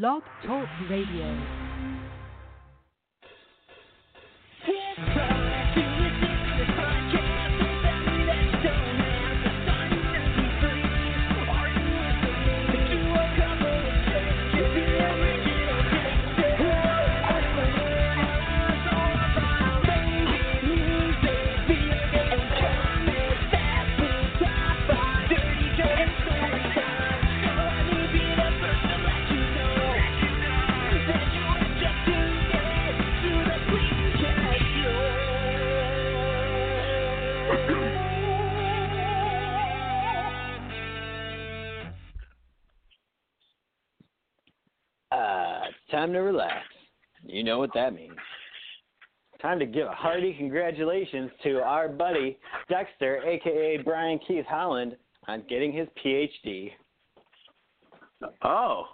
Blog Talk Radio. Time to relax. You know what that means. Time to give a hearty congratulations to our buddy Dexter, aka Bryan Keith Holland, on getting his PhD. Oh.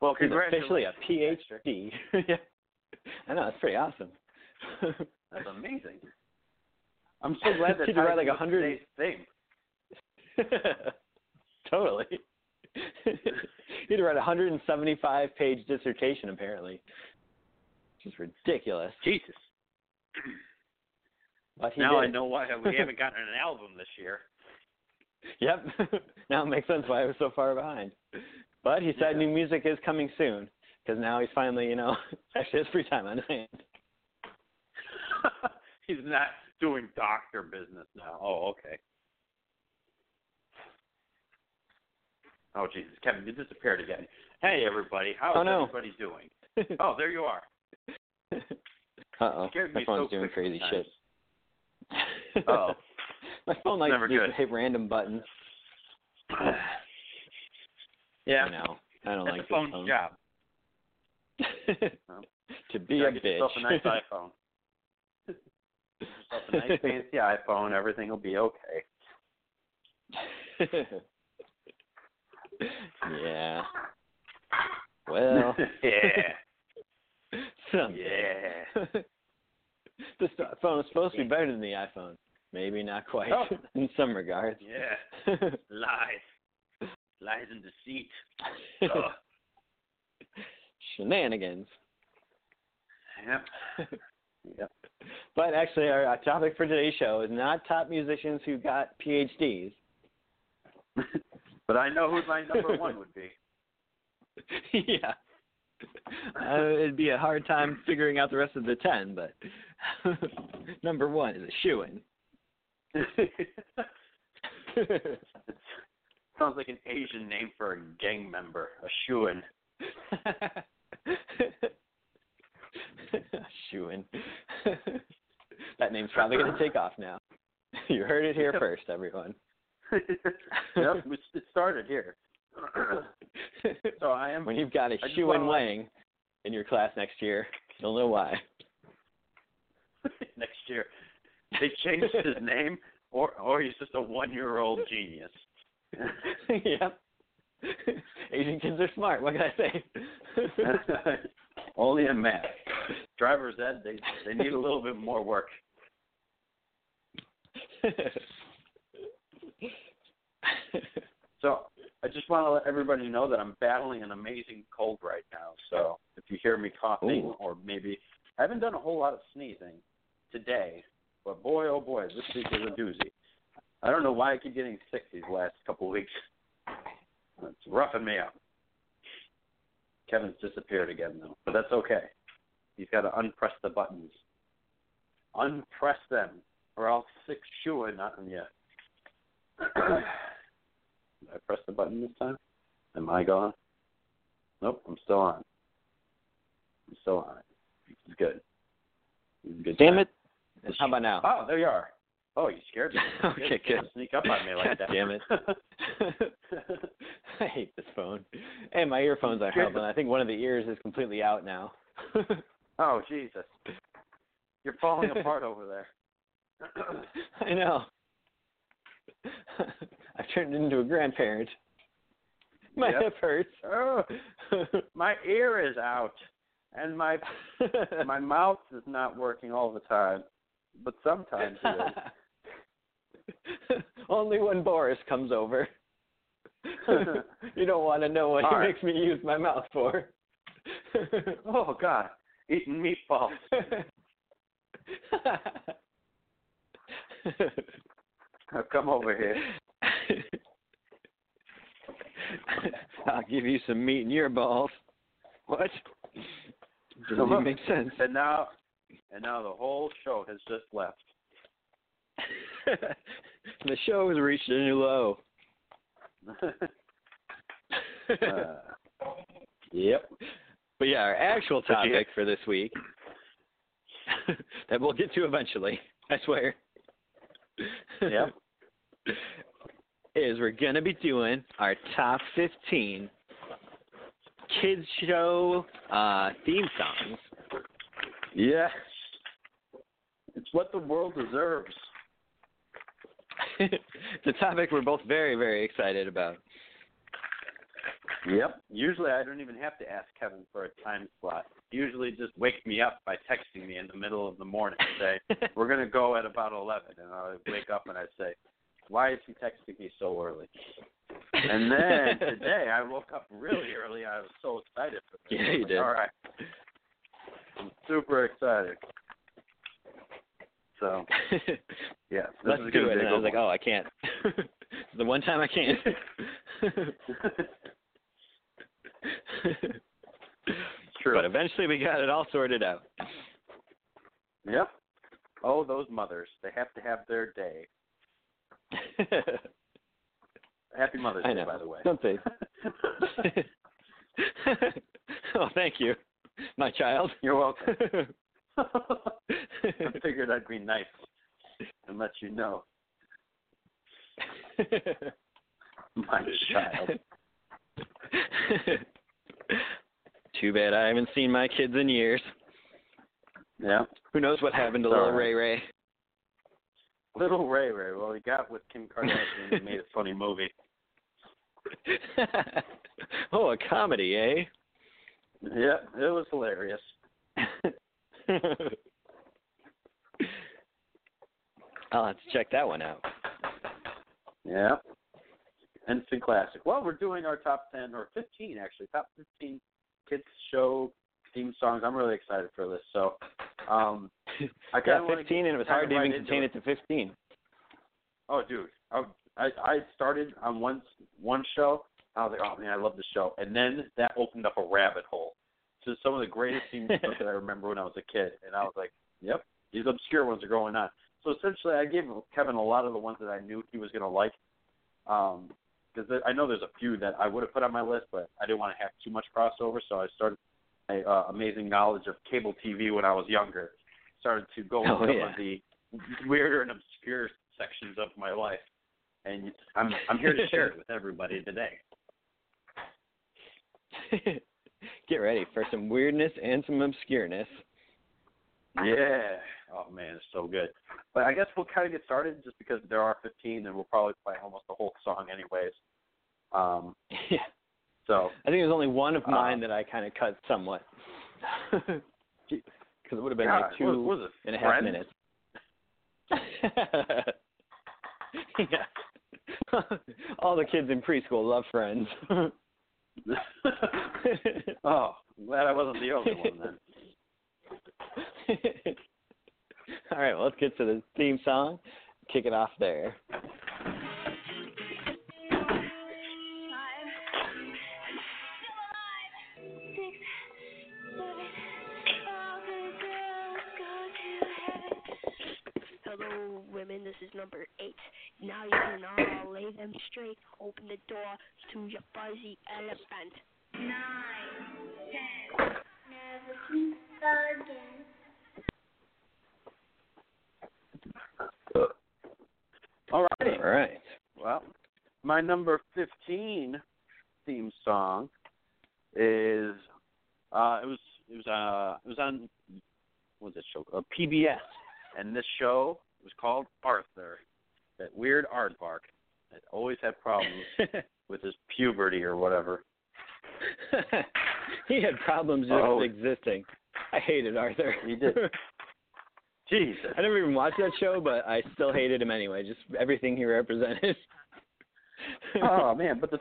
Well, He's officially congratulations. a PhD. yeah. I know, that's pretty awesome. That's amazing. I'm so glad that He'd write like a hundred- theme. totally. He'd write a 175 page dissertation, apparently. Which is ridiculous. Jesus. But he now did. I know why we haven't gotten an album this year. Yep. now it makes sense why I was so far behind. But he said Yeah. new music is coming soon because now he's finally, you know, actually has free time on his hands. He's not doing doctor business now. Oh, okay. Oh, Jesus. Kevin, you disappeared again. Hey, everybody. How's Oh, no. everybody doing? Oh, there you are. uh oh, my phone's so doing crazy sometimes. shit. Oh. my phone likes Never to good. hit random buttons. yeah. I know. I don't That's like the phone's this job. phone. to be a get bitch. yourself a nice iPhone. Yourself a nice fancy iPhone. Everything will be okay. Yeah. Well, yeah. someday. Yeah. this phone is supposed to be better than the iPhone. Maybe not quite Oh. in some regards. Yeah. Lies. Lies and deceit. Ugh. Shenanigans. Yep. Yep. But actually, our, our topic for today's show is not top musicians who got PhDs. But I know who my number one would be. yeah. Uh, it'd be a hard time figuring out the rest of the ten, but number one is a shoe in. Sounds like an Asian name for a gang member, a shoo-in. Shoeing. that name's probably going to take off now. You heard it here first, everyone. Yep, it started here. so I am. when you've got a shoe in wanna- Wang in your class next year, you'll know why. next year. They changed his name, or or he's just a one-year-old genius. yep. Asian kids are smart. What can I say? Only in math. Driver's ed, they they need a little bit more work. So I just want to let everybody know that I'm battling an amazing cold right now. So if you hear me coughing, Ooh. or maybe I haven't done a whole lot of sneezing today, but boy, oh boy, this week is a doozy. I don't know why I keep getting sick these last couple of weeks. It's roughing me up. Kevin's disappeared again though, but that's okay. He's got to unpress the buttons. Unpress them, or I'll stick shoe in on you. I press the button this time? Am I gone? Nope, I'm still on. I'm still on. This is good. Good Damn time. it. How about now? Oh, there you are. Oh, you scared me. Okay, good. Sneak up on me like that. Damn it. I hate this phone. And my earphones are helping. I think one of the ears is completely out now. oh, Jesus. You're falling apart over there. I know. I've turned into a grandparent. My Yep. hip hurts. oh, my ear is out, and my my mouth is not working all the time, but sometimes it is. Only when Boris comes over. you don't want to know what All he right. makes me use my mouth for. oh God, eating meatballs. Now Come over here. I'll give you some meat in your balls. What? Doesn't even make sense. And now, and now the whole show has just left. the show has reached a new low. uh, yep. But yeah, our actual topic for this week that we'll get to eventually, I swear. Yep. Is we're gonna be doing our top fifteen kids show uh theme songs. Yes. It's what the world deserves. it's a topic we're both very, very excited about. Yep. Usually I don't even have to ask Kevin for a time slot. Usually just wake me up by texting me in the middle of the morning and say, We're gonna go at about eleven and I wake up and I say, Why is he texting me so early? And then today I woke up really early. I was so excited for this. Yeah, you Like, did. All right. I'm super excited. So yeah, this Let's is do it. And I was like, oh, I can't. the one time I can't. True. But eventually we got it all sorted out. Yep. Oh, those mothers. They have to have their day. Happy Mother's Day, by the way. Don't say. oh, thank you, my child. You're welcome. I figured I'd be nice and let you know. My child. Too bad I haven't seen my kids in years. Yeah. Who knows what happened to all little. Ray Ray? Little Ray Ray. Well, he got with Kim Kardashian and he made a funny movie. oh, a comedy, eh? Yeah, it was hilarious. I'll have to check that one out. Yeah. Instant classic. Well, we're doing our top 10, or 15 actually, top 15 kids show theme songs. I'm really excited for this. So, um, I got 15, and it was hard to kinda even right contain it. it to 15. Oh, dude, I, I I started on one one show. I was like, oh man, I love the show, and then that opened up a rabbit hole to some of the greatest theme songs that I remember when I was a kid, and I was like, yep, these obscure ones are going on. So essentially, I gave Kevin a lot of the ones that I knew he was gonna like, um, because I know there's a few that I would have put on my list, but I didn't want to have too much crossover, so I started my uh, amazing knowledge of cable TV when I was younger. Started to go Oh, into some yeah. of the weirder and obscure sections of my life, and I'm I'm here to share it with everybody today. Get ready for some weirdness and some obscureness. Yeah. Oh man, it's so good. But I guess we'll kind of get started just because there are 15, and we'll probably play almost the whole song anyways. Um. Yeah. So I think there's only one of Uh, mine that I kind of cut somewhat. Because it would have been God, like two what, what and a half minutes. yeah. All the kids in preschool love friends. oh, I'm glad I wasn't the only one then. All right, well, let's get to the theme song. Kick it off there. Hello, women. This is number eight. Now you can all lay them straight. Open the door to your fuzzy elephant. Nine, ten. Never again. All right. All right. Well, my number 15 theme song is uh it was it was uh it was on what was that show? Uh, PBS. And this show was called Arthur. That weird aardvark that always had problems with his puberty or whatever. he had problems just Oh. existing. I hated Arthur. He did. Jesus. I never even watched that show, but I still hated him anyway. Just everything he represented. oh man, but the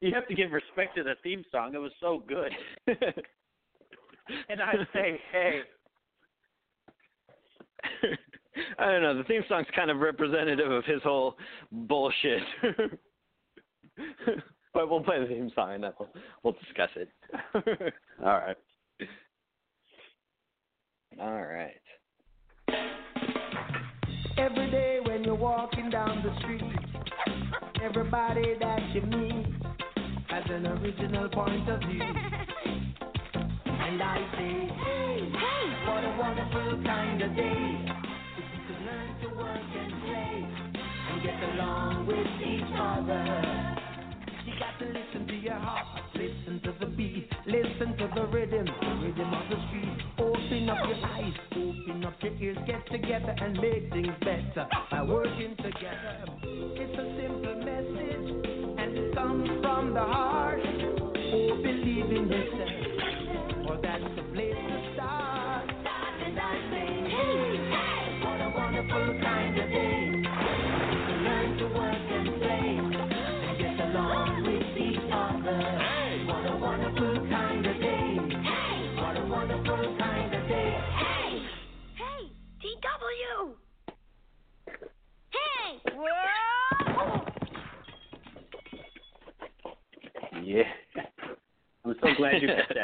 you have to give respect to the theme song. It was so good. And I say, hey, I don't know. The theme song's kind of representative of his whole bullshit. but we'll play the theme song and then we'll, we'll discuss it. all right. All right. Every day when you're walking down the street, everybody that you meet has an original point of view. And I say, hey, hey, what a wonderful kind of day. Learn to work and play and get along with each other. You got to listen to your heart, listen to the beat, listen to the rhythm, the rhythm of the street. Open up your eyes, open up your ears, get together and make things better by working together. It's a simple message and it comes from the heart. Oh, believe in yourself,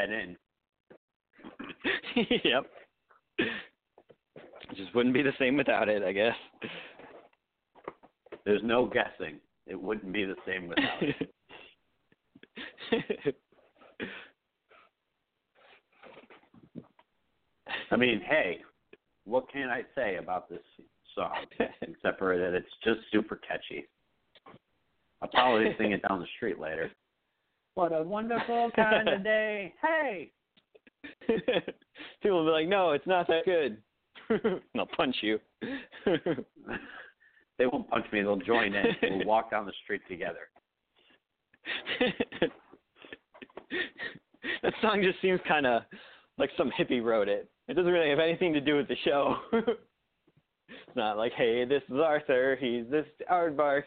that in. yep. It just wouldn't be the same without it, I guess. There's no guessing. It wouldn't be the same without it. I mean, hey, what can I say about this song except for that it's just super catchy. I'll probably sing it down the street later. What a wonderful kind of day. Hey. People will be like, "No, it's not that good." and I'll punch you. they won't punch me, they'll join in. We'll walk down the street together. that song just seems kind of like some hippie wrote it. It doesn't really have anything to do with the show. it's not like, hey, this is Arthur, he's this Aardvark.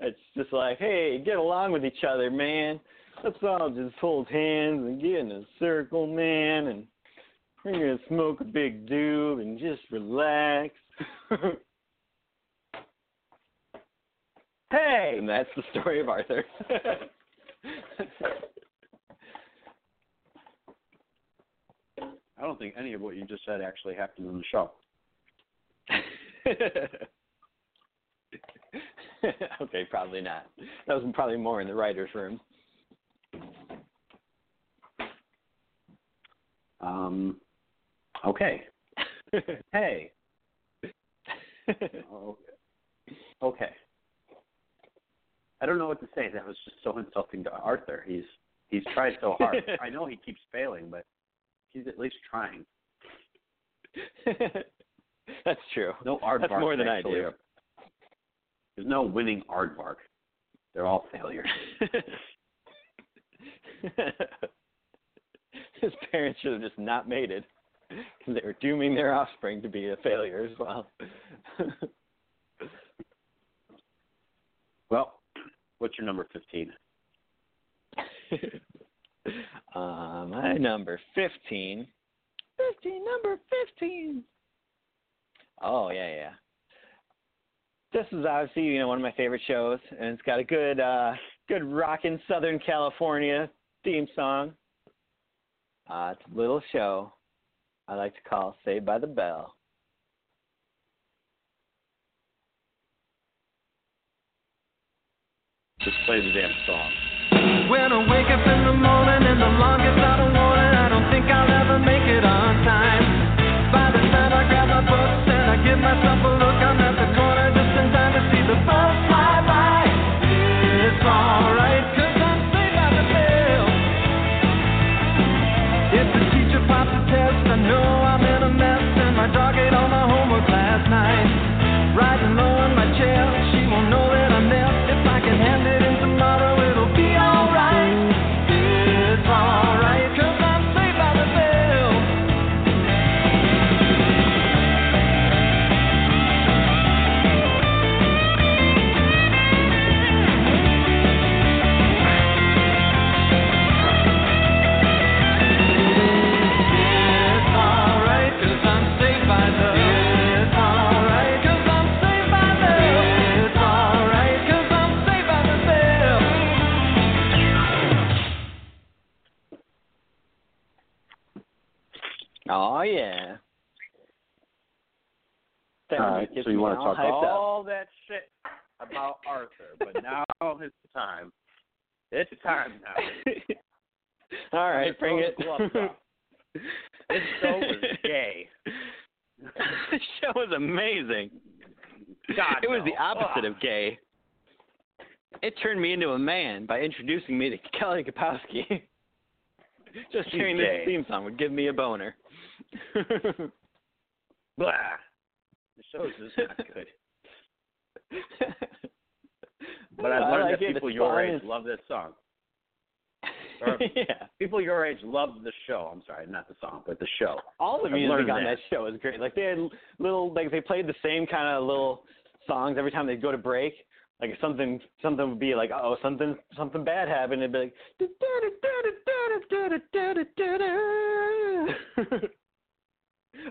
It's just like, hey, get along with each other, man. Let's all just hold hands and get in a circle, man, and we're gonna smoke a big doob and just relax. Hey. and that's the story of Arthur. I don't think any of what you just said actually happened in the show. okay, probably not. That was probably more in the writer's room. Um okay. Hey. Oh, okay. I don't know what to say. That was just so insulting to Arthur. He's he's tried so hard. I know he keeps failing, but he's at least trying. That's true. No aardvark. That's more than I do. There's no winning aardvark. They're all failures. His parents should have just not made it because they were dooming their offspring to be a failure as well. Well, what's your number 15? uh, my number 15. 15, number 15. Oh, yeah, yeah. This is obviously, you know, one of my favorite shows, and it's got a good, uh, good rockin' Southern California theme song. Uh, it's a little show I like to call Saved by the Bell. Just play the damn song. When I wake up in the morning and the alarm gets out of warning, I don't think I'll ever make it on time. By the time I grab my books and I give myself so you want to talk up. all that shit about Arthur, but now it's time. It's time now. all right, bring it. the gloves off. This show was gay. the show was amazing. God, it was no. the opposite Ugh. of gay. It turned me into a man by introducing me to Kelly Kapowski. Just hearing this theme song would give me a boner. Blah. The show's just not good. But I Well, learned like that people your age love this song. Yeah. People your age love the show. I'm sorry, not the song, but the show. All the music on that. that show was great. Like they had little, like they played the same kind of little songs every time they'd go to break. Like something, something would be like, oh, something, something bad happened. It'd be like,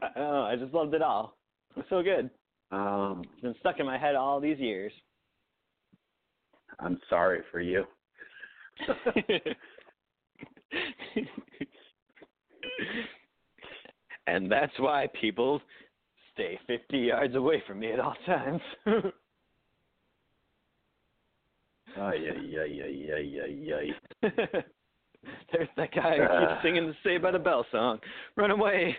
I don't know. I just loved it all. It was so good. Um, It's been stuck in my head all these years. I'm sorry for you. and that's why people stay 50 yards away from me at all times. Ay, ay, ay, ay, ay, ay, ay. There's that guy who keeps singing the Saved by the Bell song. Run away.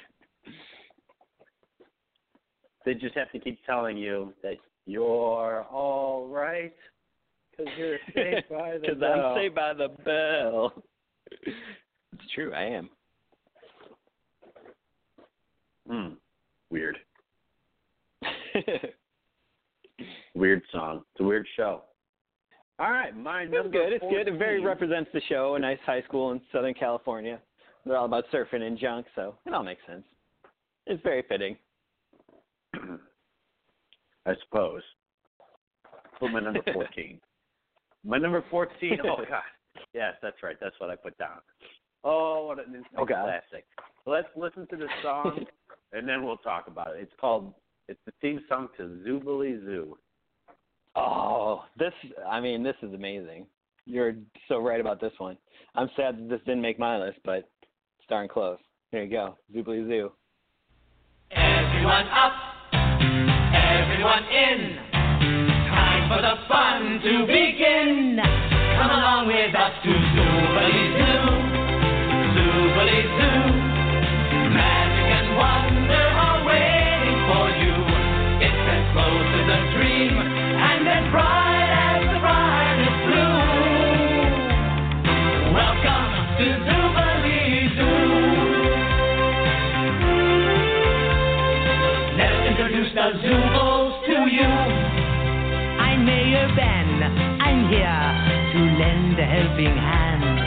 They just have to keep telling you that you're all right because you're saved by the Because bell. I'm saved by the bell. It's true, I am. Hmm. Weird. Weird song. It's a weird show. All right, my It's good. It's good. It very represents the show. A nice high school in Southern California. They're all about surfing and junk, so it all makes sense. It's very fitting. I suppose. Put my number 14. my number 14. Oh, God. Yes, that's right. That's what I put down. Oh, what an instant Oh, classic. Let's listen to the song, and then we'll talk about it. It's called, it's the theme song to Zoobly Zoo. Oh, this, I mean, this is amazing. You're so right about this one. I'm sad that this didn't make my list, but it's darn close. Here you go. Zoobly Zoo. Everyone up, everyone in. Time for the fun to begin. Come along with us to Zoobly I'm I'm here to lend a helping hand.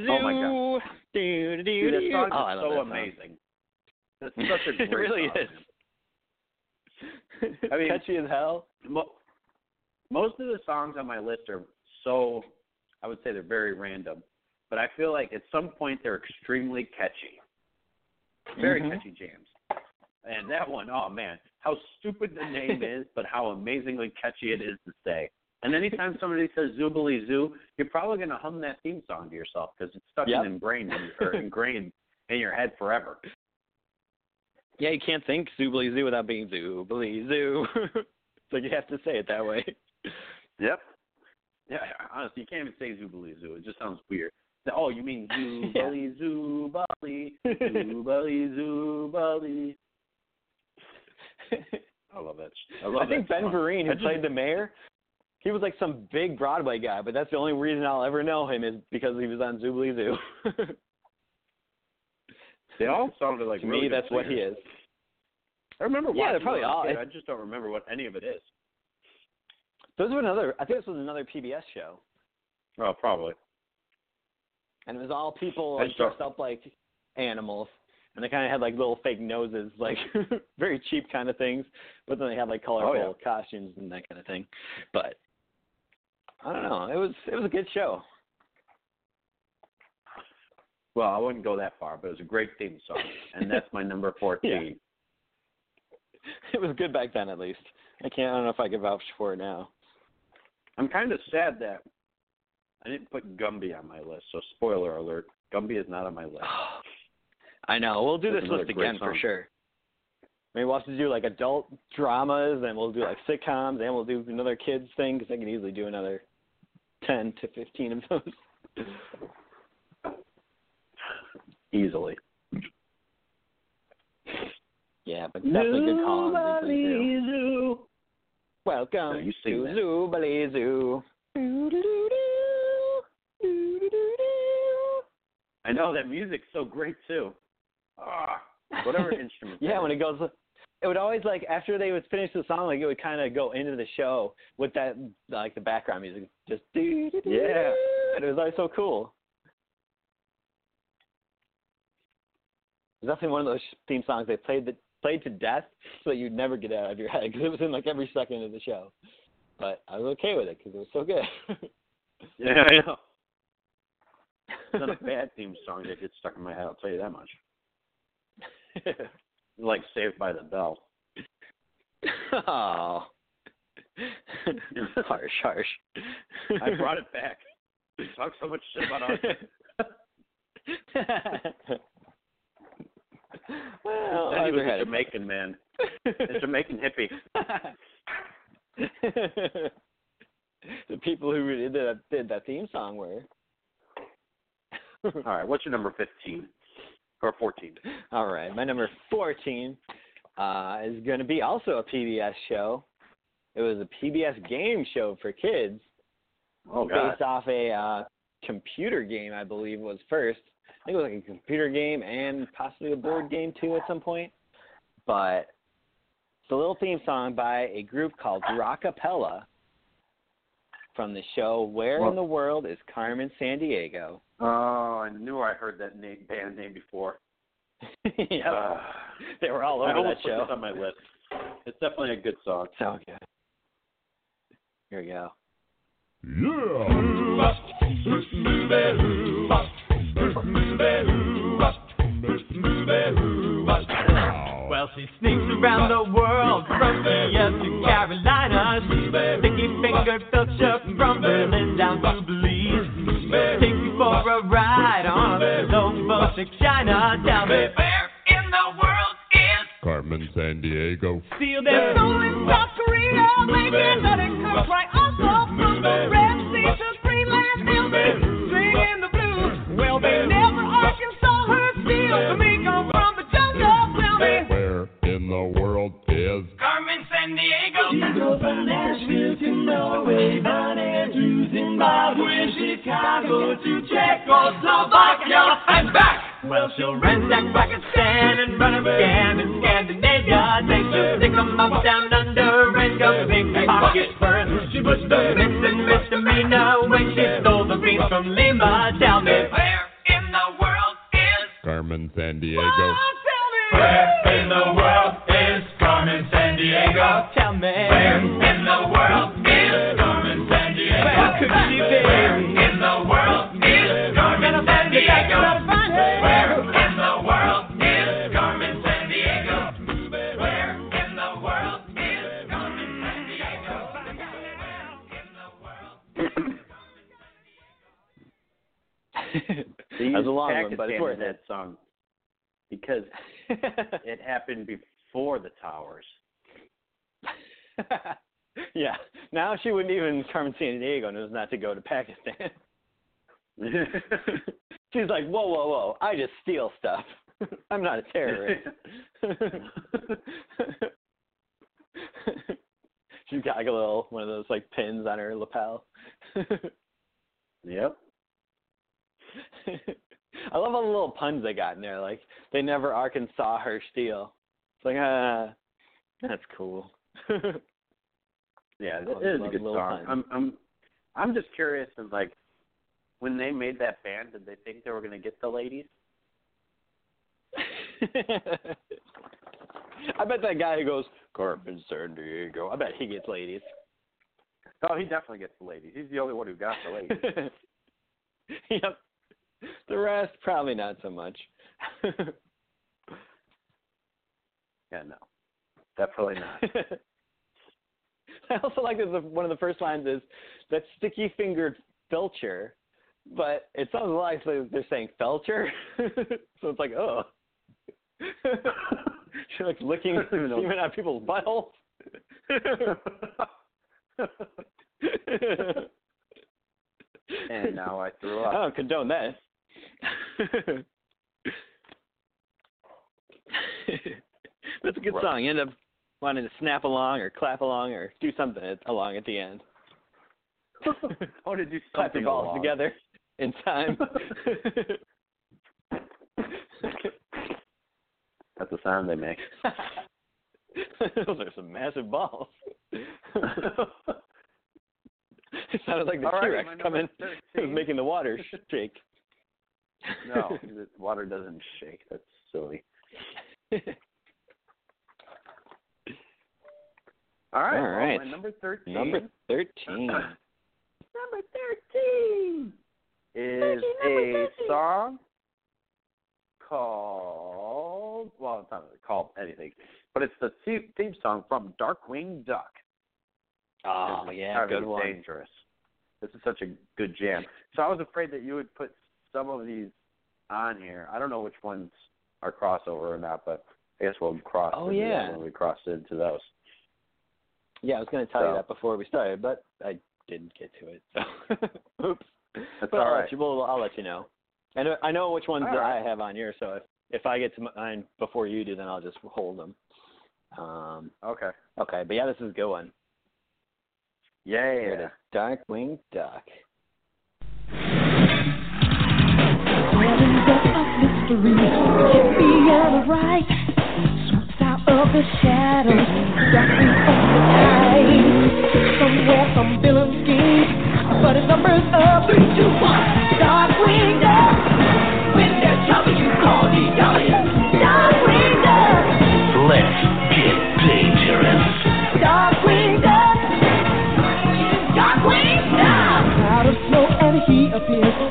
Zoo. Oh, my God. Do, do, Dude, that song oh, is so song. amazing. That's such a it really song, is. I mean- catchy as hell. Mo- most of the songs on my list are so I would say they're very random, but I feel like at some point they're extremely catchy. Very Mhm. catchy jams. And that one, oh man, how stupid the name is, but how amazingly catchy it is to say. And anytime somebody says Zoobly Zoo, you're probably going to hum that theme song to yourself because it's stuck Yep. and ingrained in, or ingrained in your head forever. Yeah, you can't think Zoobly Zoo without being Zoobly Zoo. so you have to say it that way. Yep. Yeah, honestly, you can't even say Zoobly Zoo. It just sounds weird. Oh, you mean Zoobly Zoobly, Zoobly Zoobly. I love that. I love I think that Ben. Vereen, who just- played the mayor, he was like some big Broadway guy, but that's the only reason I'll ever know him is because he was on Zoobly Zoo. They all sounded like to really me, that's what he is. I remember Yeah, they're probably it as a all- I just don't remember what any of it is. Those were another. I think this was another PBS show, Oh, probably. and it was all people like dressed up like animals, and they kind of had like little fake noses, like very cheap kind of things. But then they had like colorful Oh, yeah. costumes and that kind of thing. But I don't know. It was it was a good show. Well, I wouldn't go that far, but it was a great theme song, and that's my number fourteen. It was good back then, at least. I can't. I don't know if I could vouch for it now. I'm kind of sad that I didn't put Gumby on my list. So, spoiler alert: Gumby is not on my list. I know. We'll do That's this list again for sure. Maybe we'll have to do like adult dramas, and we'll do like sitcoms, and we'll do another kids thing because I can easily do another ten to fifteen of those. Easily. Yeah, but definitely good call on these things, too. Welcome No, you sing to that. Zoobly Zoo. I know that music's so great too. Ah, whatever instrument. Yeah, that when is. it goes, it would always like after they would finish the song, like it would kind of go into the show with that like the background music, just. Yeah. and it was always so cool. It was definitely one of those theme songs they played that played to death, so that you'd never get out of your head because it was in like every second of the show. But I was okay with it because it was so good. Yeah, I know. It's not a bad theme song that gets stuck in my head. I'll tell you that much. Like Saved by the Bell. oh. harsh, harsh. I brought it back. Talk so much shit about us. well, he was a had it. Jamaican man, a Jamaican hippie. the people who did that, did that theme song were. All right, what's your number fifteen or fourteen? All right, my number 14 uh, is going to be also a PBS show. It was a PBS game show for kids Oh God. based off a uh, computer game, I believe was first. I think it was like a computer game and possibly a board game too at some point. But it's a little theme song by a group called Rockapella from the show Where Well- in the World is Carmen Sandiego? Oh, I knew I heard that name, band name before. yep. Uh, they were all I over that almost put show. this on my list. It's definitely a good song. So good. Here we go. Well, she sneaks around the world from Kiev to Carolina. She's sticky fingered filter from Berlin down to Belize. Take you for a ride on a long boat to China. Tell me where in the world is Carmen Sandiego. Feel They're that in South Korea, making nothing comes right also from the Red Sea to Greenland, they'll be singing the blues. Well, they never Arkansas heard steel. In the world is Carmen Sandiego. She goes from Nashville to Norway, Von Andrews, Zimbabwe, Chicago to Czechoslovakia and back. Well, she'll ransack Pakistan and run again in Scandinavia. Take the stick 'em up down under and go big pocket first. She was the miss and misdemeanor when she stole the beans from Lima. Tell me where in the world is Carmen Sandiego? where That's used a long one, Pakistan but it's in worth that song. Because it happened before the towers. yeah. Now she wouldn't even come to San Diego and knows not to go to Pakistan. She's like, whoa, whoa, whoa! I just steal stuff. I'm not a terrorist. she She's got like a little one of those like pins on her lapel. Yep. I love all the little puns they got in there. Like they never Arkansas her steel. It's like ah, that's cool. Yeah, it is a good little song. puns. I'm I'm I'm just curious and like when they made that band, did they think they were gonna get the ladies? I bet that guy who goes Carmen Sandiego. I bet he gets ladies. Oh, he definitely gets the ladies. He's the only one who got the ladies. yep. The rest probably not so much. yeah, no, definitely not. I also like that the, one of the first lines is that sticky fingered Felcher, but it sounds like they're saying felcher, so it's like oh, she like licking I don't even know. semen out people's buttholes. and now I threw up. I don't condone that. That's a good Right. song. You end up wanting to snap along or clap along or do something along at the end. I want to do Clap your balls along. together in time. That's the sound they make. Those are some massive balls. it sounded like the T Rex number coming. Making the water shake. No, the water doesn't shake. That's silly. All right. All well, my number thirteen. Number thirteen. Number thirteen is number a 13. song called well, it's not really called anything, but it's the theme theme song from Darkwing Duck. Oh yeah, Entirely good one. Dangerous. This is such a good jam. So I was afraid that you would put some of these on here. I don't know which ones are crossover or not, but I guess we'll cross. Oh, yeah. when we cross into those. Yeah, I was going to tell you that before we started, but I didn't get to it. So, oops. That's But all I'll right. let you. Well, I'll let you know. I know. I know which ones right. I have on here. So if if I get to mine before you do, then I'll just hold them. Um. Okay. Okay, but yeah, this is a good one. Yeah. Here it is. Darkwing Duck. Of mystery, me out of right. Swoops out of the shadows, darkly on the tide. Somewhere some villain scheme, but his number's up. Three, two, one. Darkwing Duck. When there's trouble, you call the Darkwing Duck. Let's get dangerous. Darkwing Duck. Darkwing Duck. Cloud of snow and he appears,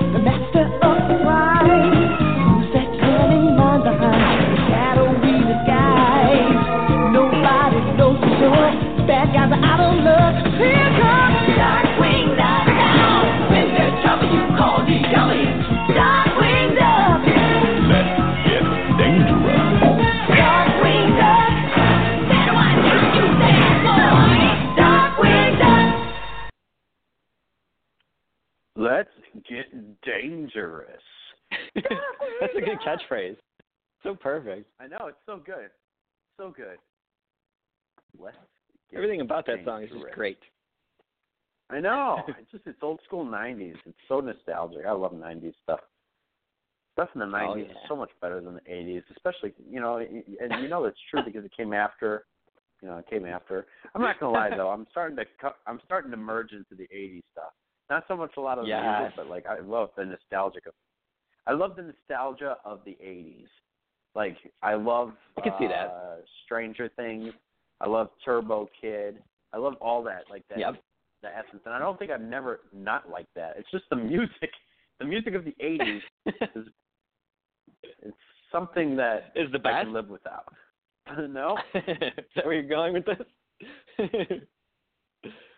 get dangerous. That's a good catchphrase. So perfect. I know it's so good, so good. Let's Everything about that song is just great. I know. It's just it's old school '90s. It's so nostalgic. I love '90s stuff. Stuff in the '90s Oh, is so much better than the '80s, especially you know, and you know that's true because it came after. You know, it came after. I'm not gonna lie though. I'm starting to I'm starting to merge into the '80s stuff. Not so much a lot of the music, but like I love the nostalgic of. I love the nostalgia of the '80s. Like I love. I can see that. uh, Stranger Things. I love Turbo Kid. I love all that. Like that Yep. the essence. And I don't think I've never not liked that. It's just the music. The music of the '80s is it's something that Is the best. I can live without. no, is that where you're going with this?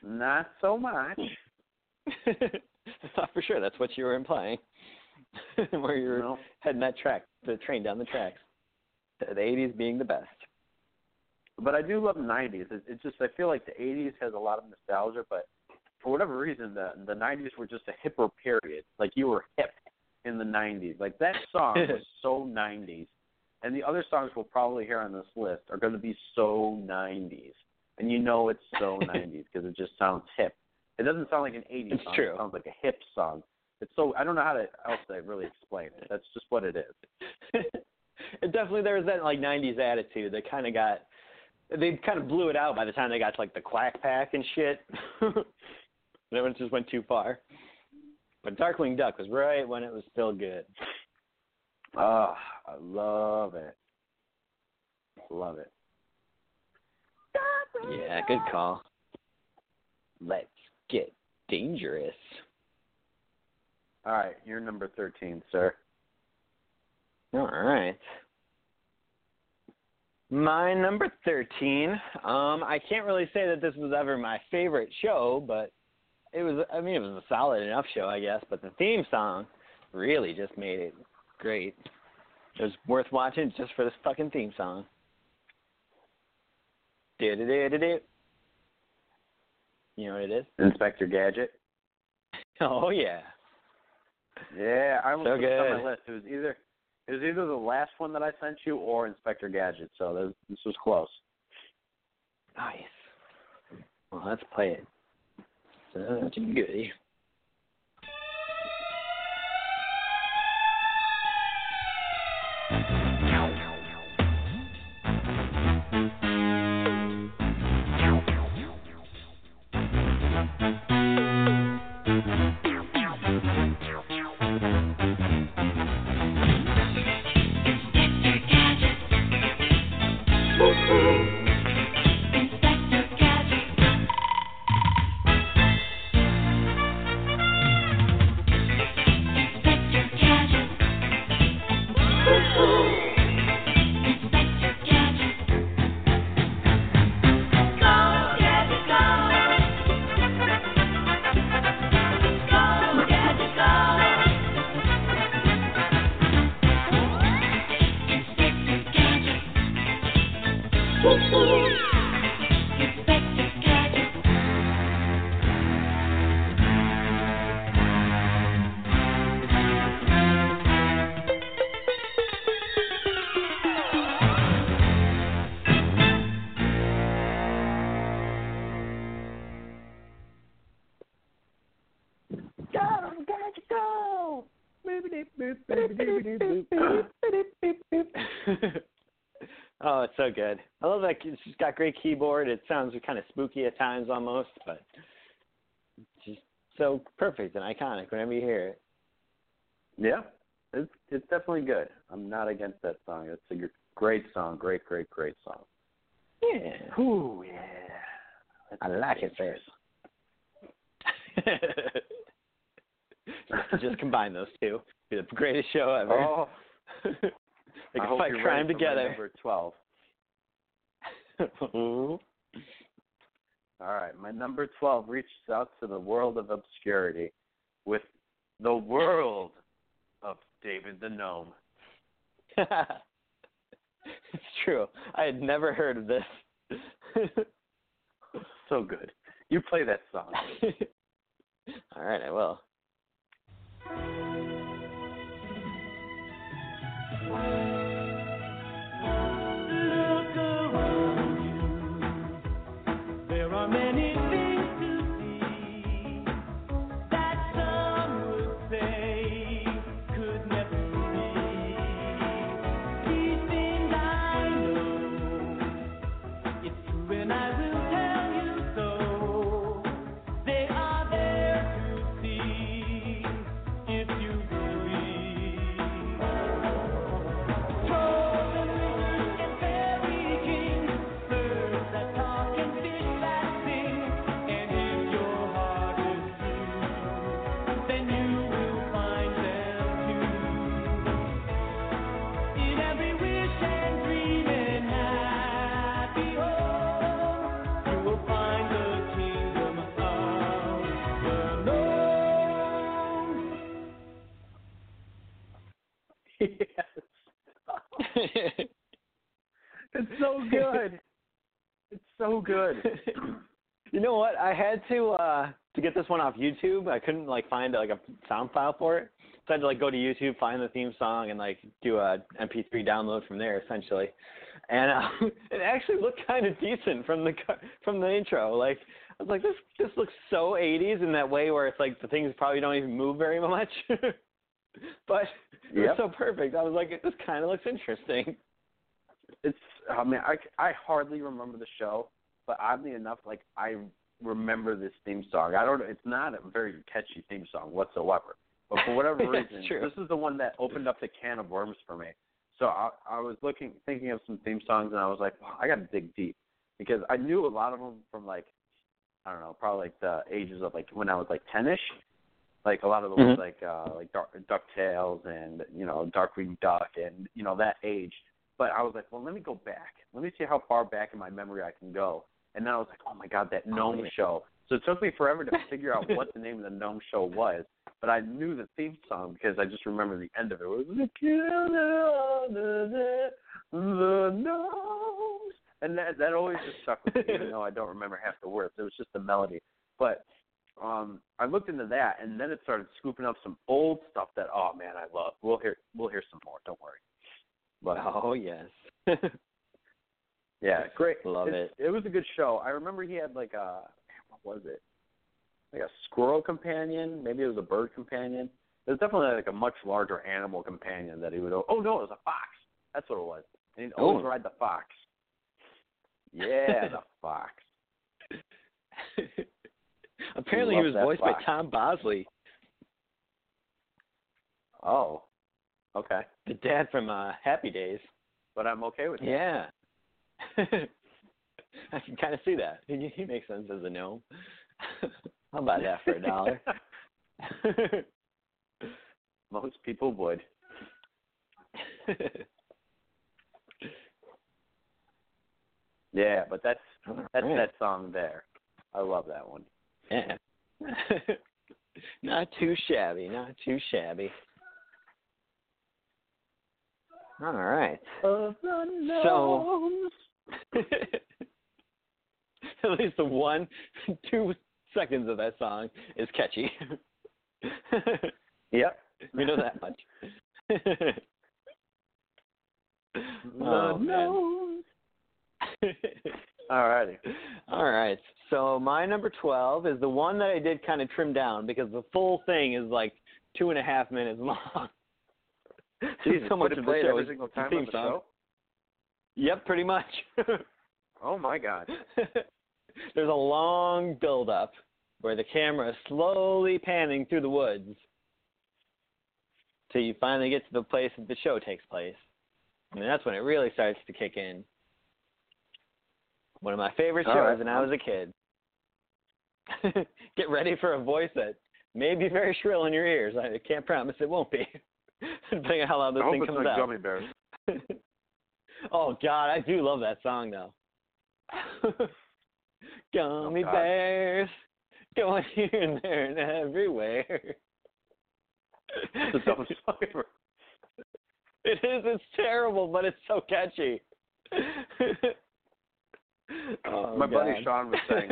not so much. Thought for sure that's what you were implying. where you're No. heading that track, the train down the tracks. The the 80s being the best. But I do love the '90s. It, it's just I feel like the '80s has a lot of nostalgia, but for whatever reason, the the '90s were just a hipper period. Like you were hip in the '90s. Like that song was so '90s, and the other songs we'll probably hear on this list are going to be so '90s. and you know it's so 90s because it just sounds hip. It doesn't sound like an 80s It's song. true. It sounds like a hip song. It's so I don't know how to else to really explain it. That's just what it is. it definitely there was that like '90s attitude that kind of got. They kind of blew it out by the time they got to like the Quack Pack and shit. it just went too far. But Darkwing Duck was right when it was still good. Oh, I love it. Love it. Yeah, good call. Let's get dangerous. All right, you're number 13, sir. All right. My number 13. Um, I can't really say that this was ever my favorite show, but it was. I mean, it was a solid enough show, I guess. But the theme song really just made it great. It was worth watching just for this fucking theme song. Do do do do do. You know what it is? Inspector Gadget. Oh yeah. Yeah, I almost So put it on my list. It was either it was either the last one that I sent you or Inspector Gadget. So this, this was close. Nice. Well, let's play it. Such a oh, it's so good. I love that it's just got great keyboard. It sounds kind of spooky at times almost, but just so perfect and iconic whenever you hear it. Yeah, it's it's definitely good. I'm not against that song. It's a gr- great song. Great, great, great song. Yeah. Ooh, yeah. I like it there. just combine those two. Be the greatest show ever. Oh, they can fight crime ready for my together. Number twelve. Ooh. Mm-hmm. All right, my number twelve reaches out to the world of obscurity with the world of David the Gnome. it's true. I had never heard of this. So good. You play that song. All right, I will. It's so good. It's so good. you know what? I had to uh to get this one off YouTube. I couldn't like find like a sound file for it. So I had to like go to YouTube, find the theme song, and like do a MP3 download from there essentially. and uh, it actually looked kind of decent from the from the intro. Like I was like, this this looks so 80s in that way where it's like the things probably don't even move very much, but it was Yep. so perfect. I was like, this kind of looks interesting. It's I mean I I hardly remember the show, but oddly enough, like I remember this theme song. I don't. Know it's not a very catchy theme song whatsoever. But for whatever reason, true. this is the one that opened up the can of worms for me. So I, I was looking, thinking of some theme songs, and I was like, wow, I got to dig deep because I knew a lot of them from like, I don't know, probably like the ages of like when I was like ten-ish. Like a lot of the ones Mhm. like uh like Dark, Ducktales and you know Darkwing Duck and you know that age. But I was like, well, let me go back. Let me see how far back in my memory I can go. And then I was like, oh my god, that gnome yeah. show. So it took me forever to figure out what the name of the gnome show was. But I knew the theme song because I just remember the end of it. It was the killer, the gnomes. And that that always just stuck with me, even though I don't remember half the words. It was just the melody. But um I looked into that and then it started scooping up some old stuff that oh man I love. We'll hear we'll hear some more, don't worry. But Oh yes. yeah, great. Love it. It was a good show. I remember he had like a what was it? Like a squirrel companion. Maybe it was a bird companion. It was definitely like a much larger animal companion that he would. Oh no, it was a fox. That's what it was. And he'd always Oh. ride the fox. Yeah, the fox. Apparently, he was voiced by. Tom Bosley, Oh, okay. the dad from uh, Happy Days. But I'm okay with that. Yeah. I can kind of see that. He, he makes sense as a gnome. How about that for a dollar? Most people would. Yeah, but that's that's Alright. that song there. I love that one. Yeah. not too shabby, not too shabby. All right. Of So- At least the one, two seconds of that song is catchy. Yep. we know that much. The oh, man. gnomes. Alrighty. All right. So my number twelve is the one that I did kind of trim down because the full thing is like two and a half minutes long. Jesus, so much of the show every is single the time theme the show? Yep, pretty much. Oh my god. There's a long build up where the camera is slowly panning through the woods till you finally get to the place that the show takes place. And that's when it really starts to kick in. One of my favorite shows right. when I was a kid. Get ready for a voice that may be very shrill in your ears. I can't promise it won't be. Depending on how loud this I hope thing it's comes like out. gummy bears. oh God, I do love that song though. Oh, gummy Oh, bears going here and there and everywhere. It's the dumbest song ever. It is. It's terrible, but it's so catchy. oh, My buddy Sean was saying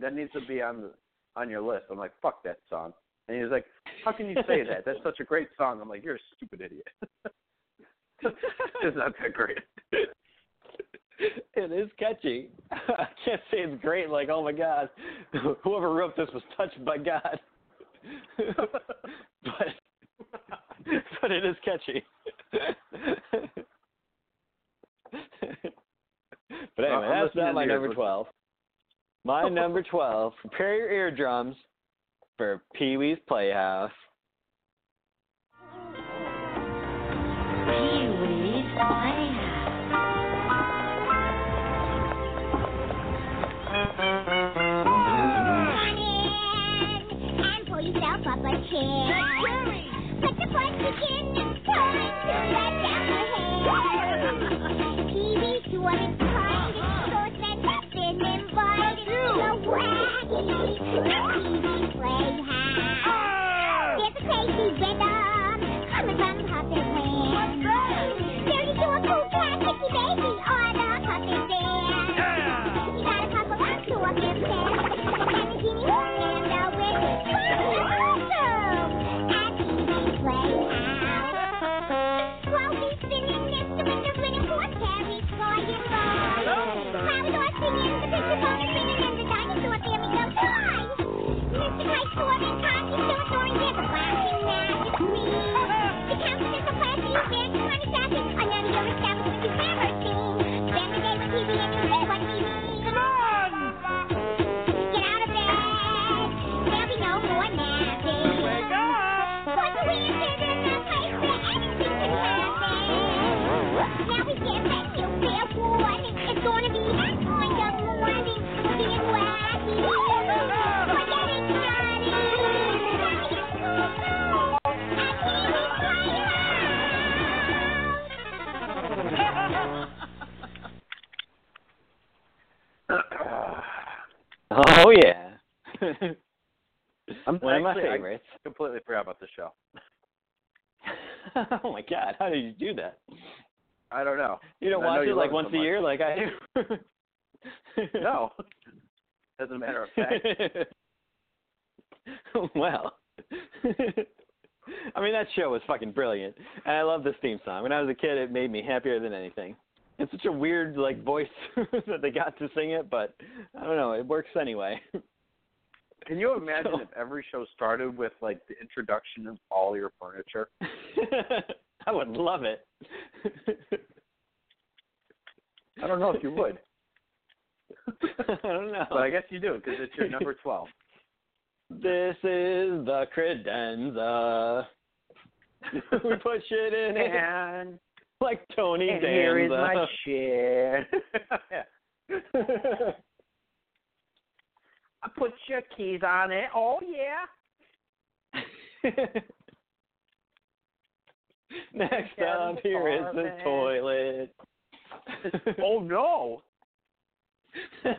that needs to be on the on your list. I'm like, fuck that song. And he was like, How can you say that? That's such a great song. I'm like, You're a stupid idiot. it's not that great. it is catchy. I can't say it's great. Like, oh my God, whoever wrote this was touched by God. but but it is catchy. but anyway, I'm that's not my number twelve. My number twelve. Prepare your eardrums for Pee Wee's Playhouse. My actually- I favorites. completely forgot about the show. oh my god, how did you do that? I don't know. You don't watch it like once so a year like I do? No. As a matter of fact. well. I mean that show was fucking brilliant. And I love this theme song. When I was a kid it made me happier than anything. It's such a weird like voice that they got to sing it, but I don't know, it works anyway. Can you imagine So- if every show started with like the introduction of all your furniture? I would love it. I don't know if you would, I don't know. but I guess you do because it's your number twelve. This is the credenza. we put shit in it And, like Tony and Danza. here is my shit. I put your keys on it. Oh yeah. Next up, here is the toilet. Oh no. if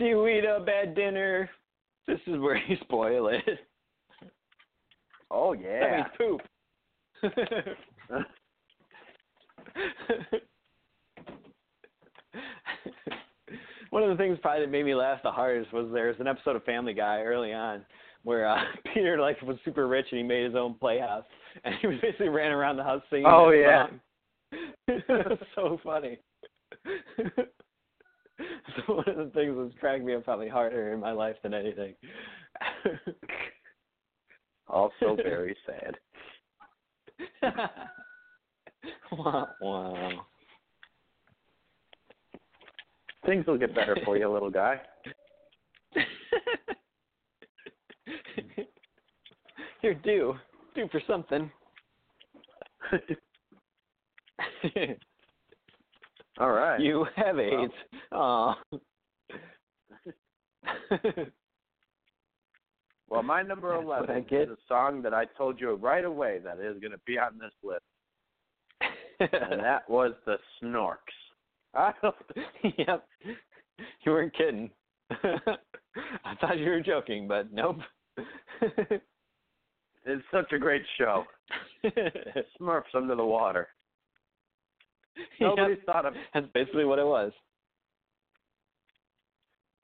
you eat a bad dinner, this is where you spoil it. Oh That yeah. means poop. One of the things probably that made me laugh the hardest was there's an episode of Family Guy early on where uh, Peter like was super rich and he made his own playhouse and he was basically ran around the house singing. Oh, yeah. it was so funny. so one of the things that's cracked me up probably harder in my life than anything. Also very sad. wow, wow. Things will get better for you, little guy. You're due. Due for something. All right. you have AIDS. Aw. Well, my number That's eleven is a song that I told you right away that is going to be on this list, and that was the Snorks. I don't, yep. You weren't kidding. I thought you were joking, but nope. it's such a great show. Smurfs under the water. Nobody Yep. thought of That's basically what it was.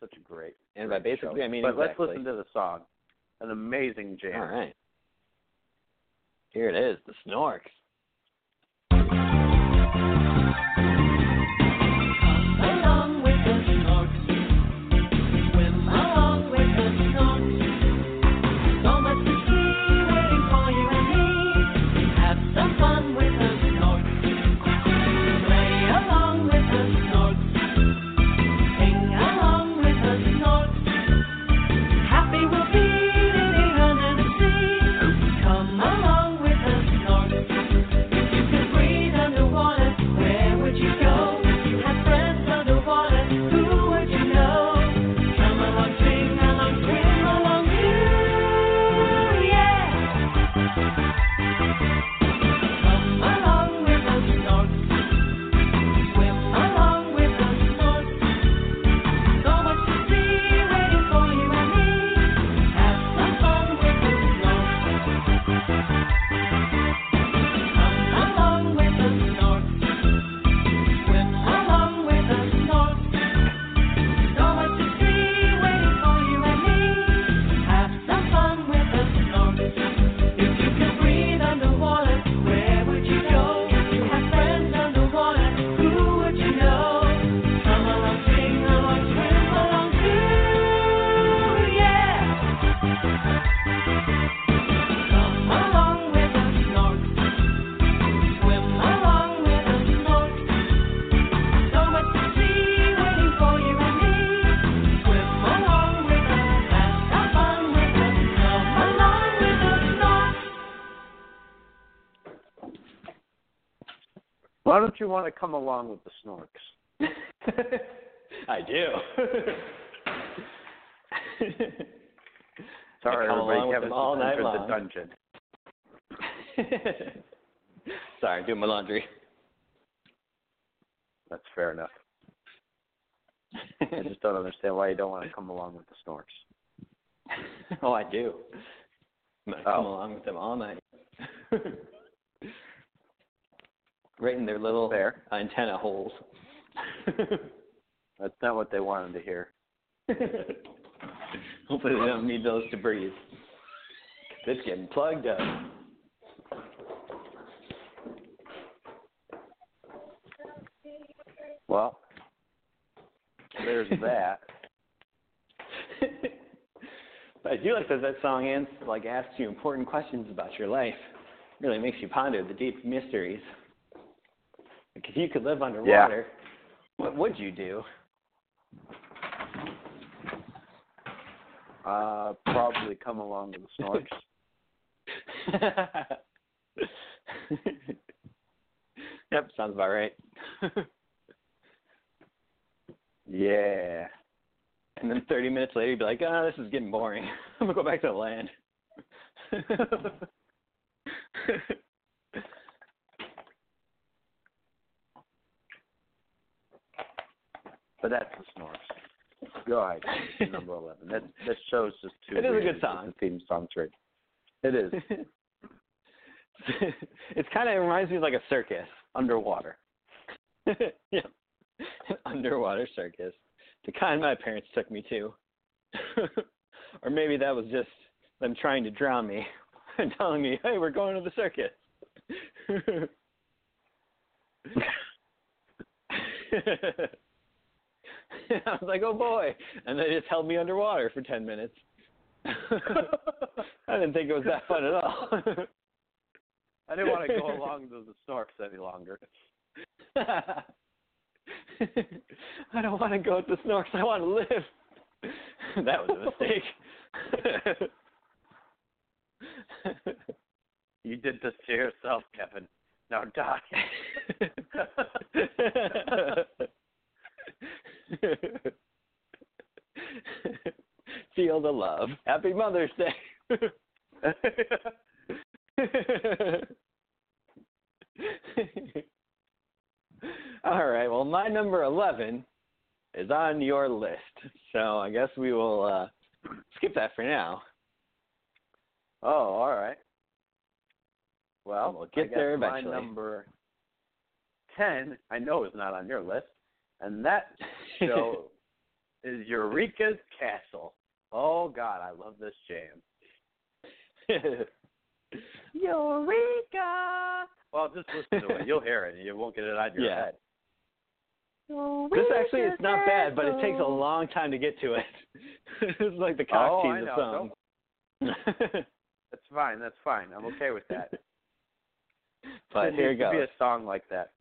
such a great. And by basically, show. I mean but exactly. let's listen to the song. An amazing jam. All right. Here it is, the Snorks. You want to come along with the Snorks? I do. Sorry, along everybody. Kevin's all night entered long. the dungeon. Sorry, doing my laundry. That's fair enough. I just don't understand why you don't want to come along with the snorks. oh, I do. I'm gonna come Oh. along with them all night. Right in their little Fair. antenna holes. That's not what they wanted to hear. Hopefully they don't need those to breathe. It's getting plugged up. Well, there's that. but I do like that that song ans like asks you important questions about your life. It Really makes you ponder the deep mysteries. Like if you could live underwater, what would you do? Uh, probably come along with the snorks. yep, sounds about right. yeah. And then 30 minutes later, you'd be like, ah, this is getting boring. I'm going to go back to the land. But that's the snorks. Go ahead. Number eleven. That that show's just too. It is a good song. The theme song trade. It is. it's kind of it reminds me of like a circus. Underwater. yeah. Underwater circus. The kind my parents took me to. or maybe that was just them trying to drown me and telling me, hey, we're going to the circus. I was like, oh boy. And they just held me underwater for 10 minutes. I didn't think it was that fun at all. I didn't want to go along with the snorks any longer. I don't want to go with the snorks. I want to live. that was a mistake. You did this to yourself, Kevin. Now die. Feel the love. Happy Mother's Day. All right. Well, my number 11 is on your list. So I guess we will uh, skip that for now. oh, all right. Well, We'll get I guess there my number ten, I know is not on your list, and that show is Eureka's Castle. Oh God, I love this jam. Eureka! Well, just listen to it. You'll hear it. and You won't get it out of your Yeah. head. This actually is not bad, but it takes a long time to get to it. it's like the cock Oh, tease I of song. That's fine. That's fine. I'm okay with that. but There here to be a song like that.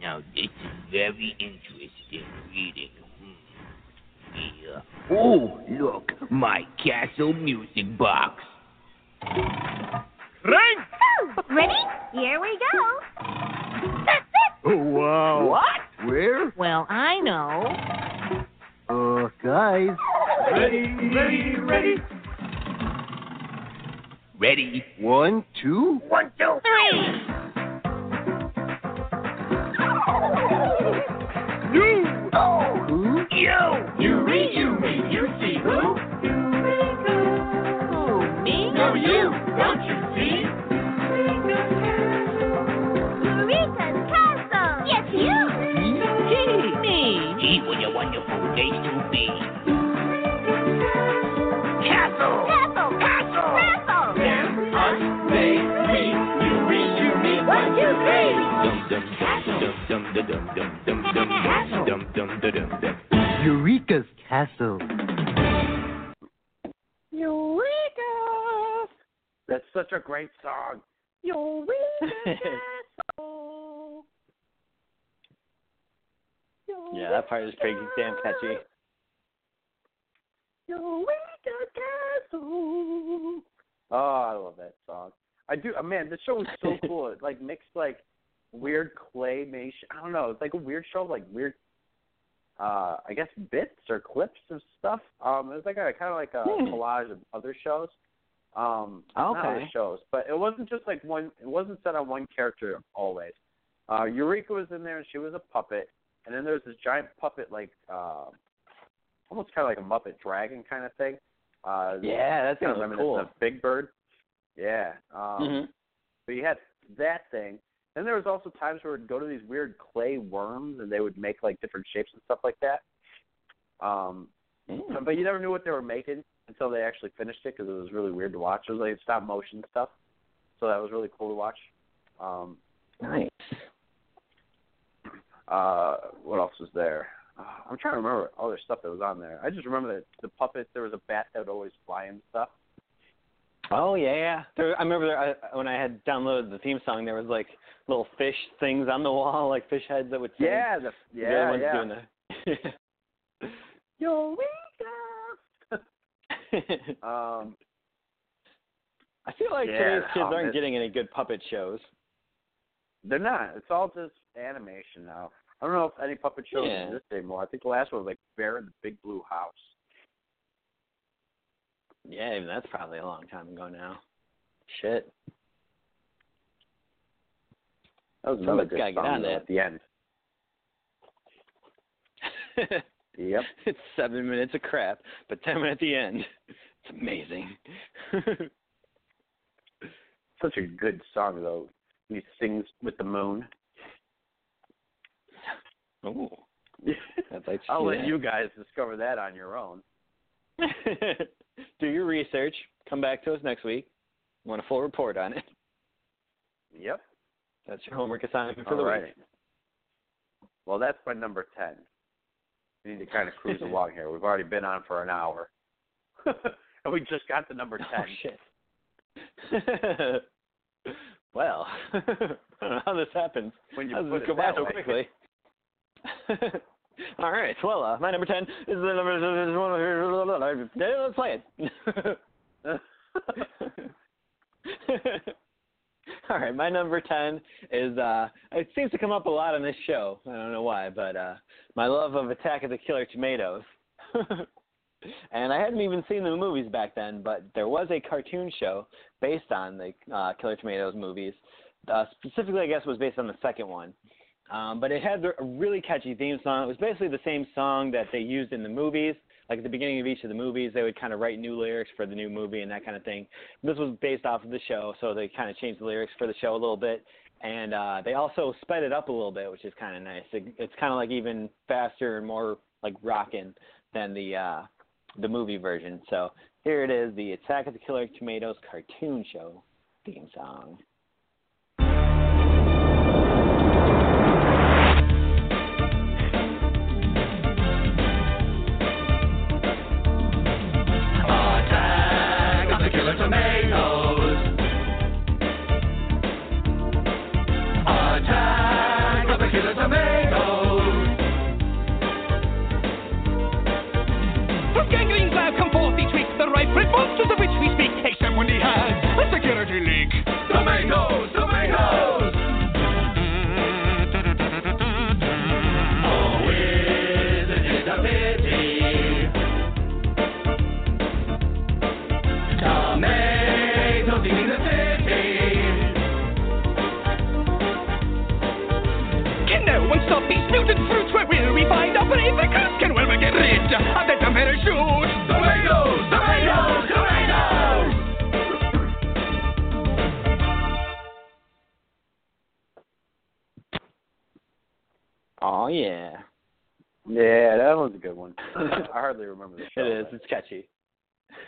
Now this is very interesting reading. Hmm. Yeah. Oh, look, my castle music box. Frank! Ready? Here we go. Oh, wow. What? Where? Well, I know. Uh, guys. Ready, ready, ready. Ready. One, two. One, two, Three. Wonderful place to be. Castle. Castle. Castle. Castle. Them, us, they, we, you read, you read, one, two, three. Dum dum dum dum dum dum dum dum dum dum dum dum. Eureka's Castle. Eureka! That's such a great song. Eureka Castle. Yeah, that part is pretty damn catchy. Oh, I love that song. I do. uh, Man, the show was so cool. It like mixed like weird claymation. I don't know. It's like a weird show, like weird. Uh, I guess bits or clips of stuff. Um, it was like a kind of like a Hmm. collage of other shows. Um, Oh, not okay. shows, but it wasn't just like one. It wasn't set on one character always. Uh, Eureka was in there, and she was a puppet. And then there was this giant puppet, like uh, almost kind of like a Muppet Dragon kind of thing. Uh, Yeah, that's kind of gonna look reminiscent cool. of Big Bird. Yeah. Um, Mhm. But you had that thing. Then there was also times where it'd go to these weird clay worms, and they would make like different shapes and stuff like that. Um, Mm. but you never knew what they were making until they actually finished it because it was really weird to watch. It was like stop motion stuff, so that was really cool to watch. Um, Nice. Uh, what else was there? Uh, I'm trying to remember all other stuff that was on there. I just remember that the puppets. There was a bat that would always fly and stuff. Oh yeah, yeah. There, I remember there, I, when I had downloaded the theme song, there was like little fish things on the wall, like fish heads that would sing. Yeah, the The yeah one's yeah. doing the. Um, I feel like Yeah, today's kids oh, aren't getting any good puppet shows. they're not. It's all just animation now. I don't know if any puppet shows Yeah. exist anymore. I think the last one was like Bear in the Big Blue House. Yeah, even that's probably a long time ago now. Shit. That was another Somebody's good gotta get song on that. at the end. Yep. It's seven minutes of crap, but ten minutes at the end. It's amazing. Such a good song though. He sings with the moon. Ooh. I'd like to I'll let that. you guys discover that on your own. Do your research. Come back to us next week. Want a full report on it. Yep. That's your homework assignment for All the right. week. Well, that's my number ten. We need to kind of cruise along here. We've already been on for an hour, and we just got to number oh, ten. Oh shit. well, I don't know how this happens. When you how put it go by so quickly? All right. Well, uh, my number ten is the number. Let's play it. All right, my number ten is uh it seems to come up a lot on this show. I don't know why, but uh my love of Attack of the Killer Tomatoes. and I hadn't even seen the movies back then, but there was a cartoon show based on the uh Killer Tomatoes movies. Uh, specifically, I guess it was based on the second one. Um, but it had a really catchy theme song. It was basically the same song that they used in the movies. Like at the beginning of each of the movies, they would kind of write new lyrics for the new movie and that kind of thing. This was based off of the show, so they kind of changed the lyrics for the show a little bit. And uh, they also sped it up a little bit, which is kind of nice. It, it's kind of like even faster and more like rocking than the uh, the movie version. So here it is, the Attack of the Killer Tomatoes cartoon show theme song. Monsters of which we speak, except when he has. A security leak. Tomatoes, tomatoes. Can no these mutant fruits? Where will we find our brave recruits? Can we get rid of the tomato shoot? Tomatoes, tomatoes, tomatoes. Oh yeah. Yeah, that was a good one. I hardly remember the show. It is. It's catchy.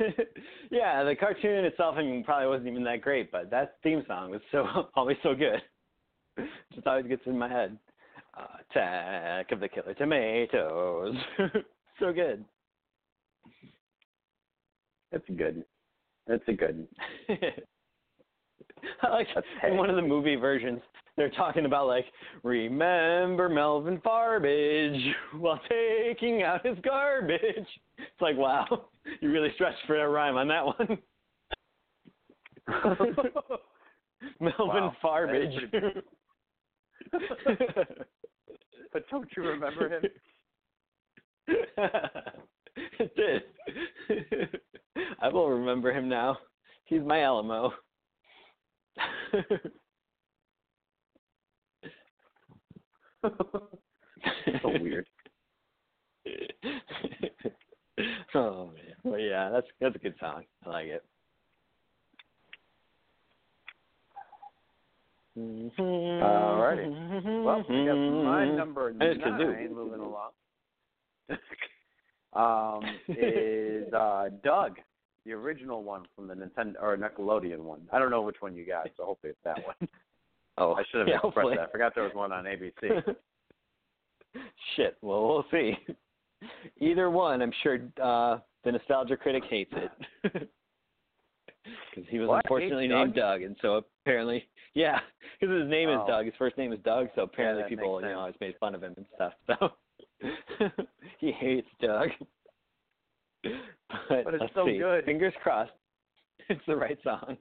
yeah, the cartoon itself, I mean, probably wasn't even that great, but that theme song was so always so good. Just always gets in my head. Attack of the Killer Tomatoes. so good. That's good. That's a good. I like in one of the movie versions, they're talking about like, remember Melvin Farbage while taking out his garbage. It's like, wow, you really stretched for a rhyme on that one. Melvin Wow, Farbage. but don't you remember him? it did. I will remember him now. He's my Alamo. so weird. oh man. Well yeah, that's that's a good song. I like it. Alrighty. Well, we got my number I just nine moving along. um, is uh, Doug, the original one from the Nintendo or Nickelodeon one. I don't know which one you got, so hopefully it's that one. Oh, I should have yeah, expressed hopefully. that. I forgot there was one on ABC. Shit. Well, we'll see. Either one, I'm sure uh, the nostalgia critic hates it because he was What? unfortunately named Doug? Doug, and so apparently, yeah, because his name is Oh. Doug. His first name is Doug, so apparently that people, you know, always made fun of him and stuff. So he hates Doug. But, But it's so see. good. Fingers crossed. It's the right song.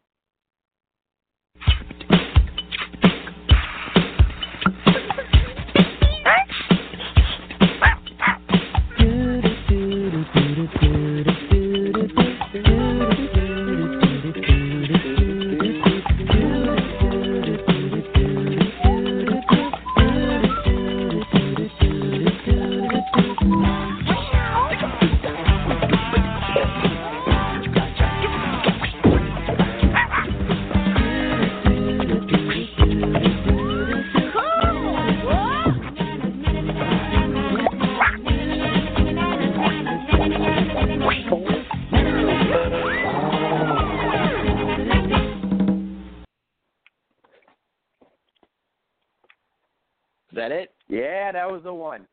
That was the one.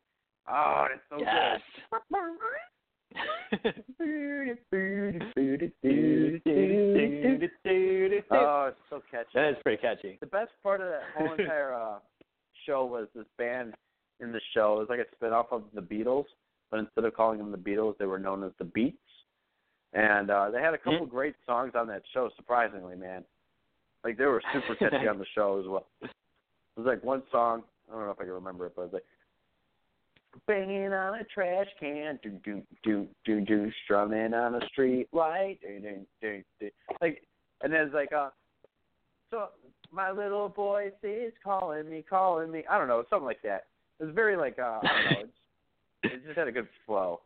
Oh, it's so yes. good. Oh, it's so catchy. that is pretty catchy. The best part of that whole entire uh, show was this band in the show. It was like a spin-off of the Beatles, but instead of calling them the Beatles, they were known as the Beets. And uh, they had a couple great songs on that show, surprisingly, man. Like they were super catchy on the show as well. It was like one song. I don't know if I can remember it, but it was like banging on a trash can, do do do do do, strumming on a street light, do, do, do, do. like, and then it's like, uh, so my little voice is calling me, calling me. I don't know, something like that. It was very like, uh, I don't know, it's, it just had a good flow.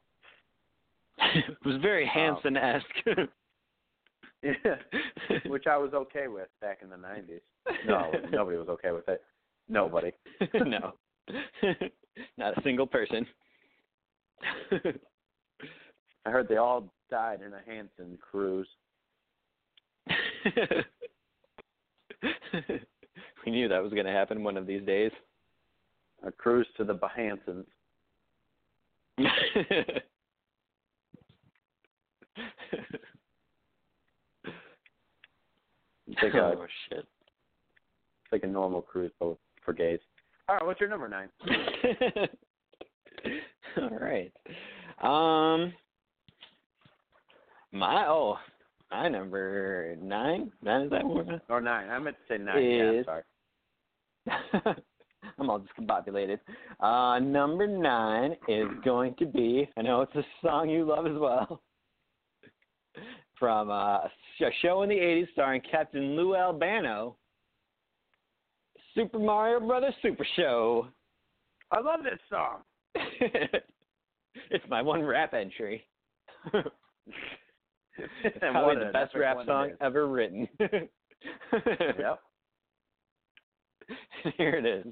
it was very Hanson-esque. Yeah, which I was okay with back in the '90s. No, nobody was okay with it. Nobody. no. Not a single person. I heard they all died in a Hanson cruise. we knew that was going to happen one of these days. A cruise to the Bahansons. It's like a, oh shit. it's like a normal cruise but for gays. All right, what's your number nine? All right. Um my oh my number nine? Nine is that one? Or nine. I meant to say nine. Yeah, Is- sorry. I'm all discombobulated. Uh, number nine is going to be, I know it's a song you love as well, from uh, a show in the 80s starring Captain Lou Albano, Super Mario Brothers Super Show. I love this song. it's my one rap entry. it's And probably the best rap one song ever written. Yep. Here it is.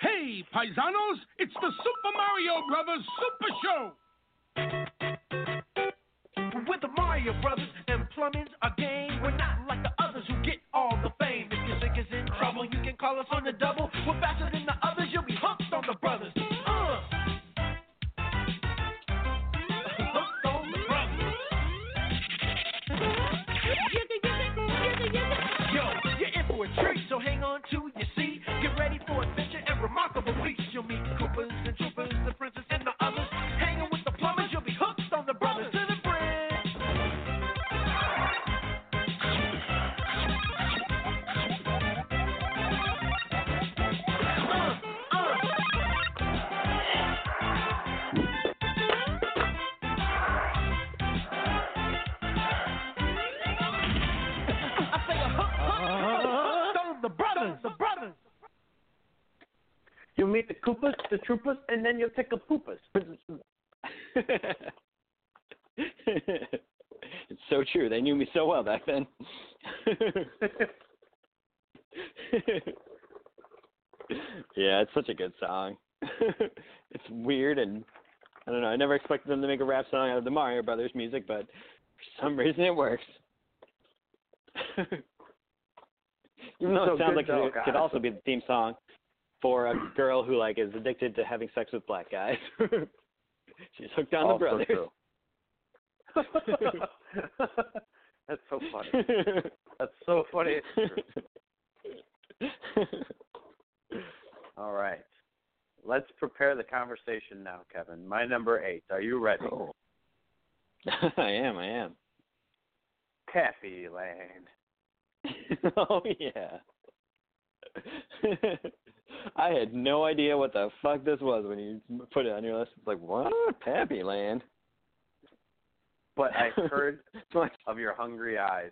Hey, paisanos, it's the Super Mario Brothers Super Show. With the Mario Brothers and plumbing's a game. We're not like who get all the fame. If your sink is in trouble, you can call us on the double. We're faster than the others, you'll be hooked on the brothers. Treat, so hang on to your seat. Get ready for adventure and remarkable feats. You'll meet Koopas brothers. The brothers. You meet the Koopas, the Troopas, and then you'll take a poopas. it's so true. They knew me so well back then. yeah, it's such a good song. it's weird and I don't know. I never expected them to make a rap song out of the Mario Brothers music, but for some reason it works. Even though So it sounds like it could also be the theme song for a girl who like is addicted to having sex with black guys. She's hooked on the Also brothers. true. That's so funny. That's so funny. All right. Let's prepare the conversation now, Kevin. My number eight. Are you ready? Oh. I am, I am. Taffy Land. oh yeah. I had no idea what the fuck this was when you put it on your list. It's like, what? Pappy Land. But I heard of your hungry eyes.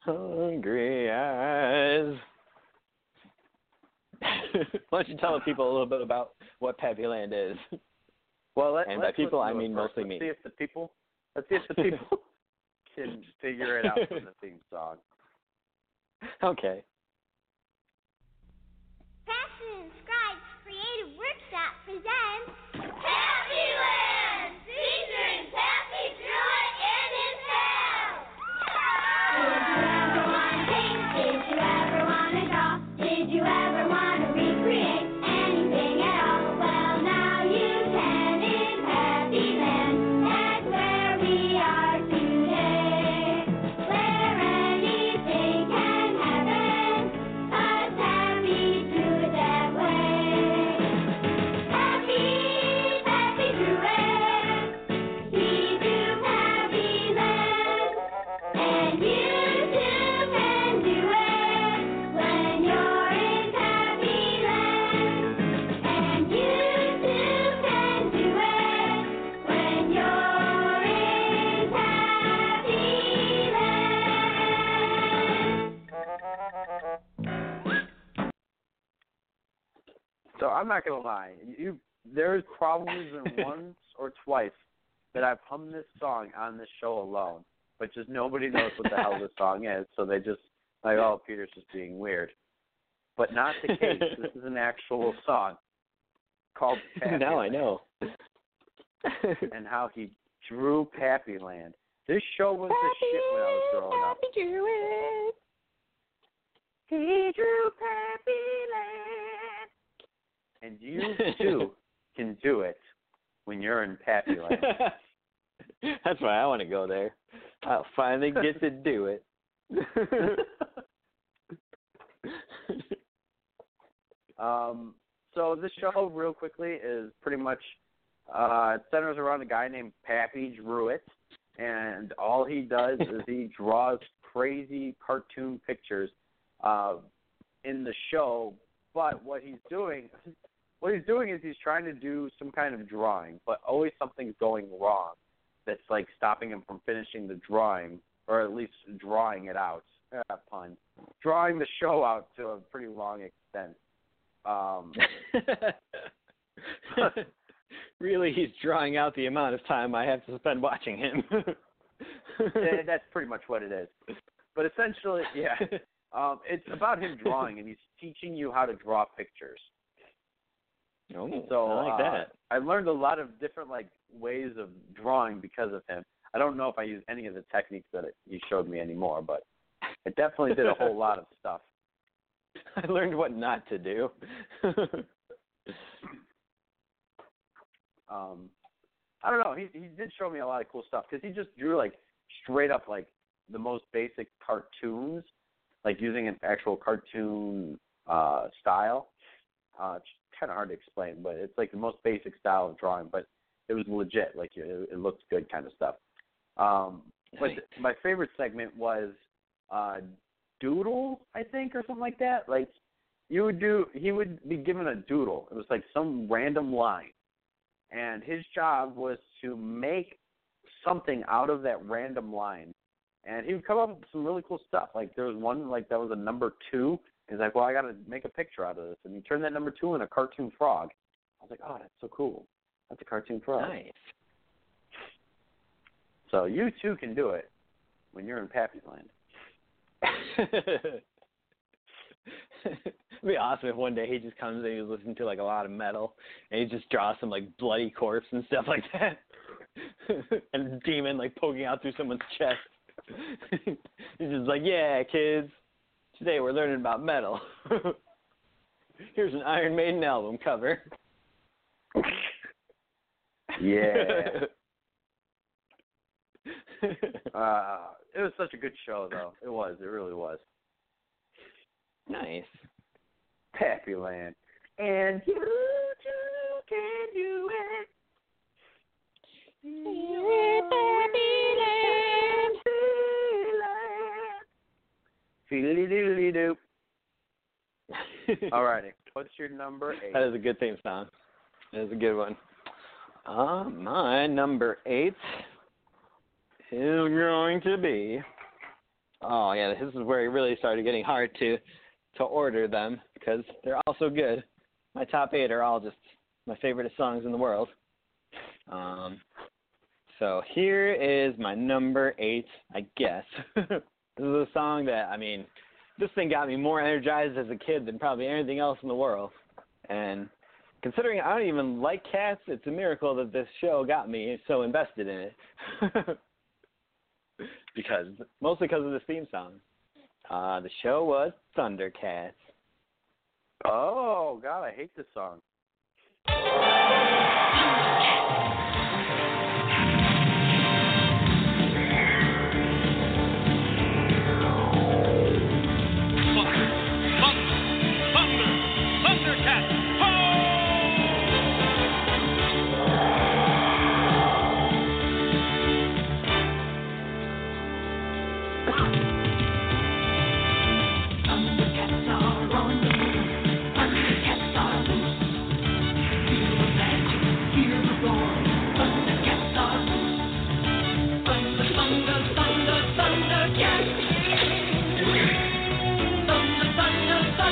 Hungry eyes. Why don't you tell the people a little bit about what Pappy Land is? Well, let, And by people, I mean first. mostly let's me. See if the people. Let's see if the people can figure it out from the theme song. Okay. Fashion Scribes Creative Workshop presents Lie. You there's probably been once or twice that I've hummed this song on this show alone, but just nobody knows what the hell this song is, so they just like, oh, Peter's just being weird. But not the case. this is an actual song called Pappy now I know. and how he drew Pappy Land. This show was the shit when I was growing up. He drew Happy Land. And you too can do it when you're in Pappy Land. That's why I want to go there. I'll finally get to do it. Um, so this show, real quickly, is pretty much uh, it centers around a guy named Pappy Drewitt, and all he does is he draws crazy cartoon pictures uh, in the show. But what he's doing, what he's doing is he's trying to do some kind of drawing, but always something's going wrong. That's like stopping him from finishing the drawing, or at least drawing it out. Uh, pun. Drawing the show out to a pretty long extent. Um, really, he's drawing out the amount of time I have to spend watching him. That's pretty much what it is. But essentially, yeah, um, it's about him drawing, and he's teaching you how to draw pictures. Oh, So I like uh, that. I learned a lot of different like ways of drawing because of him. I don't know if I use any of the techniques that it, he showed me anymore, but it definitely did a whole lot of stuff. I learned what not to do. Um, I don't know. He he did show me a lot of cool stuff because he just drew like straight up like the most basic cartoons, like using an actual cartoon uh style. Uh, kind of hard to explain, but it's like the most basic style of drawing, but it was legit. Like it, it looked good, kind of stuff. Um, but Nice. my favorite segment was uh doodle, I think, or something like that. Like you would do, he would be given a doodle. It was like some random line, and his job was to make something out of that random line and he would come up with some really cool stuff. Like there was one like that was a number two. He's like, well, I got to make a picture out of this, and he turned that number two in a cartoon frog. I was like, oh, that's so cool. That's a cartoon frog. Nice. So you too can do it when you're in Pappy's Land. It'd be awesome if one day he just comes and he's listening to like a lot of metal and he just draws some like bloody corpse and stuff like that. and a demon like poking out through someone's chest. he's just like, Yeah, kids, today we're learning about metal. Here's an Iron Maiden album cover. Yeah. uh, it was such a good show, though. It was. It really was. nice. Pappy Land. And you too can do it. Doodly doo. Alrighty. What's your number eight? That is a good theme song. That is a good one. Uh, my number eight is going to be. Oh yeah, this is where it really started getting hard to to order them because they're all so good. My top eight are all just my favorite songs in the world. Um, so here is my number eight, I guess. this is a song that I mean, this thing got me more energized as a kid than probably anything else in the world. And considering I don't even like cats, it's a miracle that this show got me so invested in it. because mostly because of this theme song. Uh, the show was Thundercats. Oh God, I hate this song.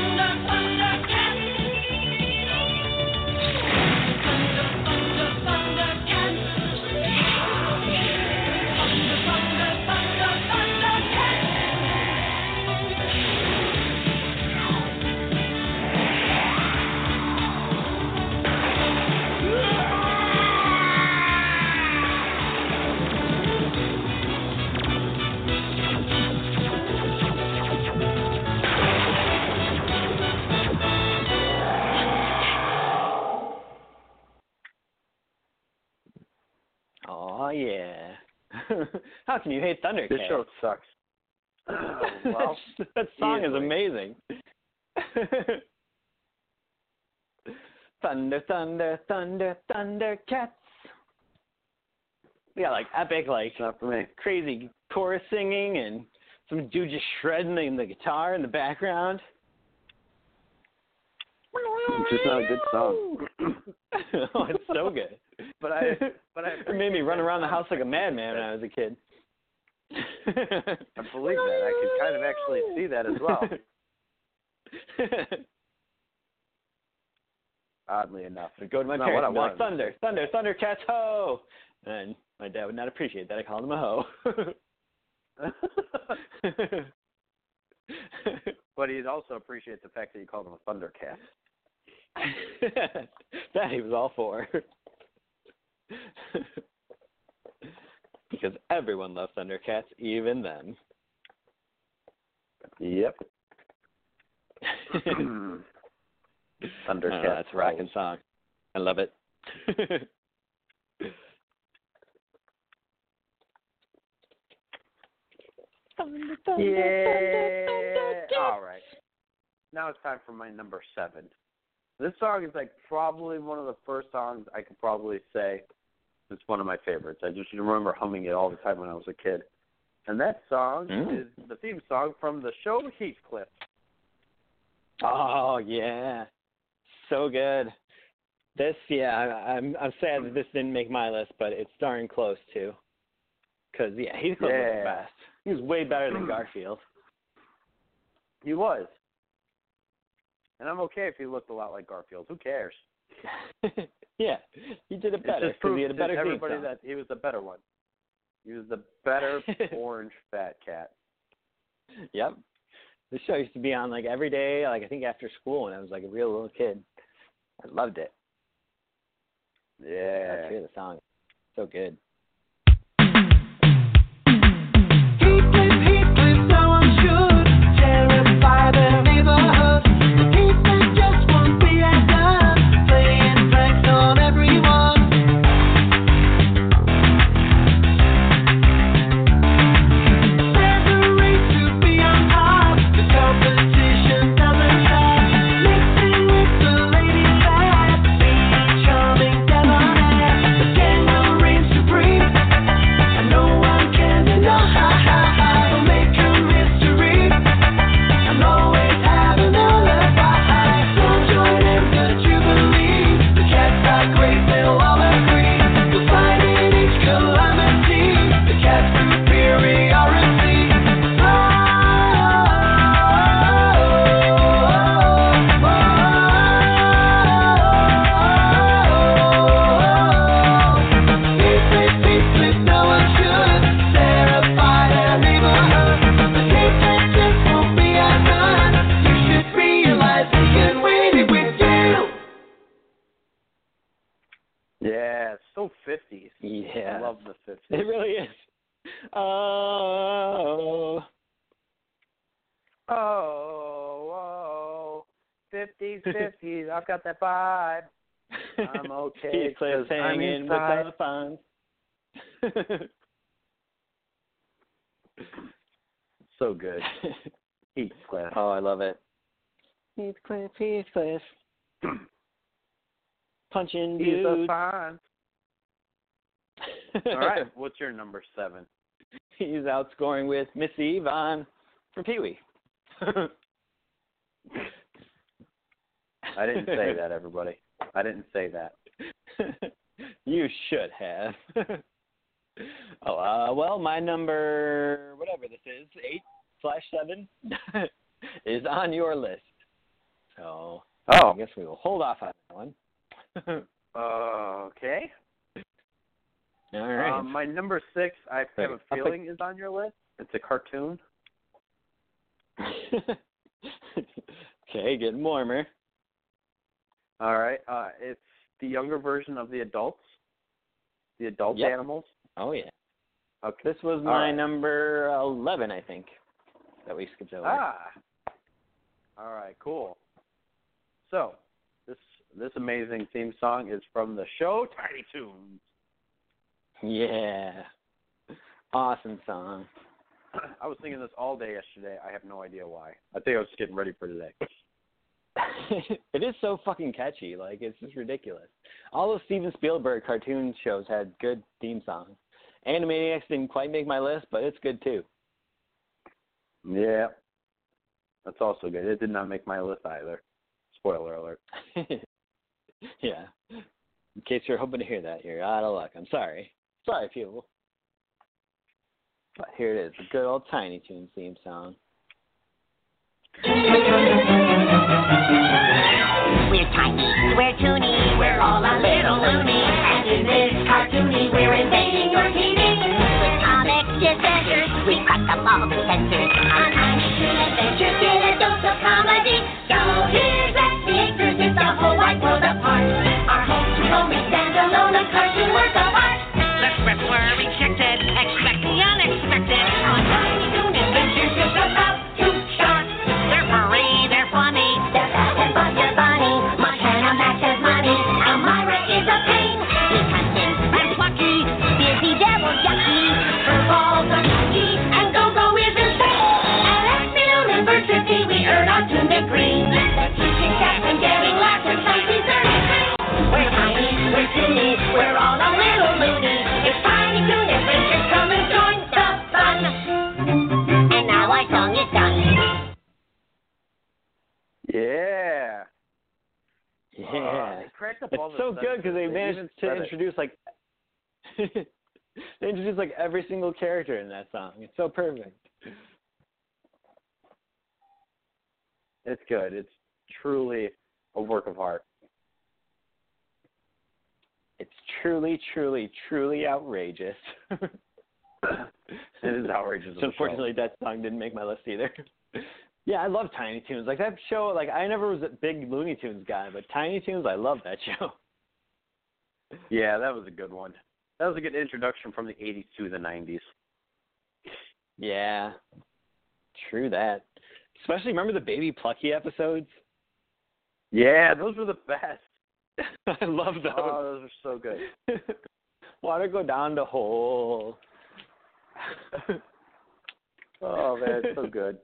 Oh How can you hate Thundercats? This show sucks. Oh, well, that song is amazing. thunder, thunder, thunder, Thundercats. We got like epic, like not for me. crazy chorus singing and some dude just shredding the guitar in the background. It's just not a good song. oh, it's so good. But I, but I it made me run around the house like a madman when I was a kid. I believe that. I could kind of actually see that as well. Oddly enough. I'd go to my Not parents what I and like, wanted. Thunder, Thunder, Thundercats, ho! And my dad would not appreciate that. I called him a ho. But he'd also appreciate the fact that you called him a Thundercat. that he was all for. because everyone loves Thundercats, even them. Yep. Thundercats. Thundercat. that's a rocking song. I love it. Yeah. All right. Now it's time for my number seven. This song is like probably one of the first songs I could probably say it's one of my favorites. I just remember humming it all the time when I was a kid. And that song Mm. is the theme song from the show Heathcliff. Oh yeah, so good. This, yeah, I, I'm I'm sad that this didn't make my list, but it's darn close to. Cause yeah, he's close to the best. He was way better than hmm. Garfield. He was. And I'm okay if he looked a lot like Garfield. Who cares? yeah, he did it It just he had a to better theme everybody that he was the better one. He was the better orange fat cat. Yep. This show used to be on like every day, like I think after school when I was like a real little kid. I loved it. Yeah. Let's hear the song. So good. Got that vibe. I'm okay. He's clear 'cause I'm hanging with the fun. So good. Heathcliff. oh, I love it. Heathcliff, Heathcliff. Punching He's a dudes. fine. All right, what's your number seven? He's outscoring with Missy Yvonne from Pee Wee. I didn't say that, everybody. I didn't say that. you should have. oh, uh, well, my number, whatever this is, eight slash seven, is on your list. So Oh. I guess we will hold off on that one. okay. All right. Um, my number six, I have a feeling, is on your list. It's a cartoon. okay, getting warmer. All right. Uh, it's the younger version of the adults, the adult Yep. animals. Oh yeah. Okay. This was my right. number eleven, I think, that we skipped over. Ah. All right. Cool. So this this amazing theme song is from the show Tiny Toons. Yeah. Awesome song. I was singing this all day yesterday. I have no idea why. I think I was just getting ready for today. it is so fucking catchy. Like it's just ridiculous. All those Steven Spielberg cartoon shows had good theme songs. Animaniacs didn't quite make my list, but it's good too. Yeah. That's also good. It did not make my list either. Spoiler alert. yeah. In case you're hoping to hear that, you're out of luck. I'm sorry. Sorry, people. But here it is, the good old Tiny Toons theme song. We're tiny, we're toony, we're all a little loony. And in this cartoony, we're invading your TV. With comic adventures, we crack them all to censors. On Tiny Adventures, get a dose of comedy. So here's the acres, it's the whole wide world Yeah. Yeah. they cracked up it's all the so good because they. They managed to said it. introduce like they introduce like every single character in that song. It's so perfect. It's good. It's truly a work of art. It's truly, truly, truly outrageous. It is outrageous. So show. unfortunately, that song didn't make my list either. yeah, I love Tiny Toons. Like that show. Like I never was a big Looney Tunes guy, but Tiny Toons, I love that show. Yeah, that was a good one. That was a good introduction from the 80s to the 90s. Yeah, true that. Especially remember the Baby Plucky episodes. Yeah, those were the best. I love those. Oh, those are so good. Water go down the hole. Oh man, it's so good.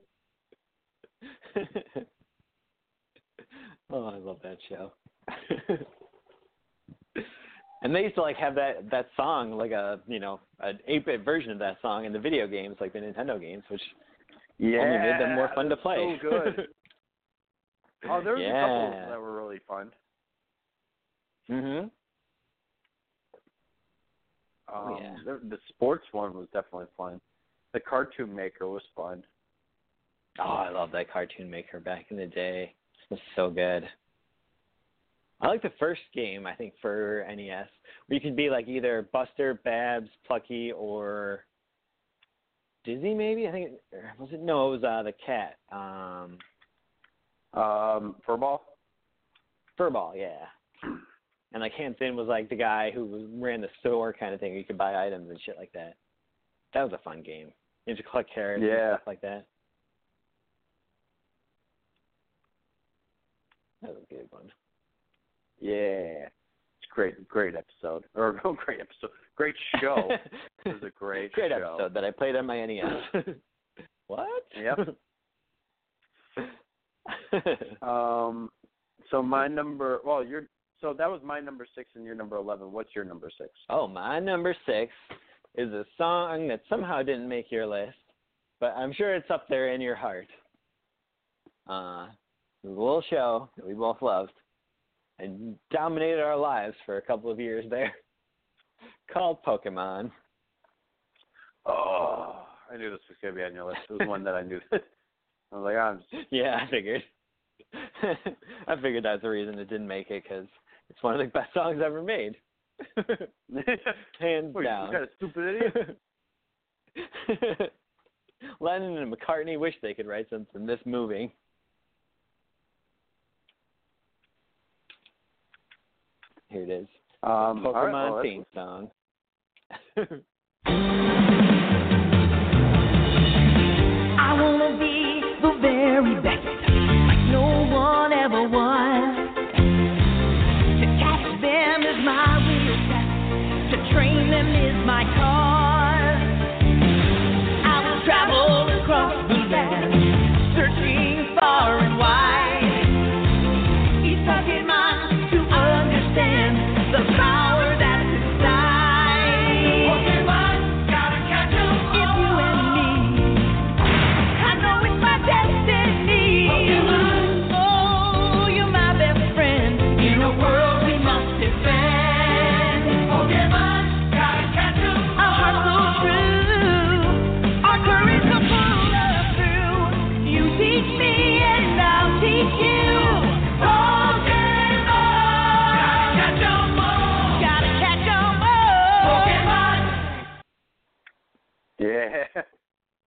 oh, I love that show. and they used to like have that that song like a you know an eight bit version of that song in the video games like the Nintendo games, which Yeah, only made them more fun to play. So good. oh, there was a couple that were really fun. mhm. Um, yeah. the, the sports one was definitely fun. The cartoon maker was fun. Oh, I love that cartoon maker back in the day. It was so good. I like the first game, I think, for NES, where you could be like either Buster, Babs, Plucky, or Dizzy, maybe. I think it, was it no, it was uh, the cat, um, Um, Furball. Furball, yeah. And like Hamton was like the guy who ran the store kind of thing. Where you could buy items and shit like that. That was a fun game. You had to collect carrots and Yeah. stuff like that. That was a good one. Yeah, it's great, great episode or oh, great episode, great show. it was a great, Great show. episode that I played on my NES. what? Yep. Um, so my number, well, you're so that was my number six and your number eleven. What's your number six? oh, my number six is a song that somehow didn't make your list, but I'm sure it's up there in your heart. Uh, it was a little show that we both loved and dominated our lives for a couple of years there called Pokemon. Oh, I knew this was gonna be on your list. It was one that I knew. I was like, I'm just, Yeah, I figured. I figured that's the reason it didn't make it because it's one of the best songs ever made. Hands you down. kind of stupid idiot. Lennon and McCartney wish they could write something this moving. Here it is. Um, all right, Pokemon well, theme song.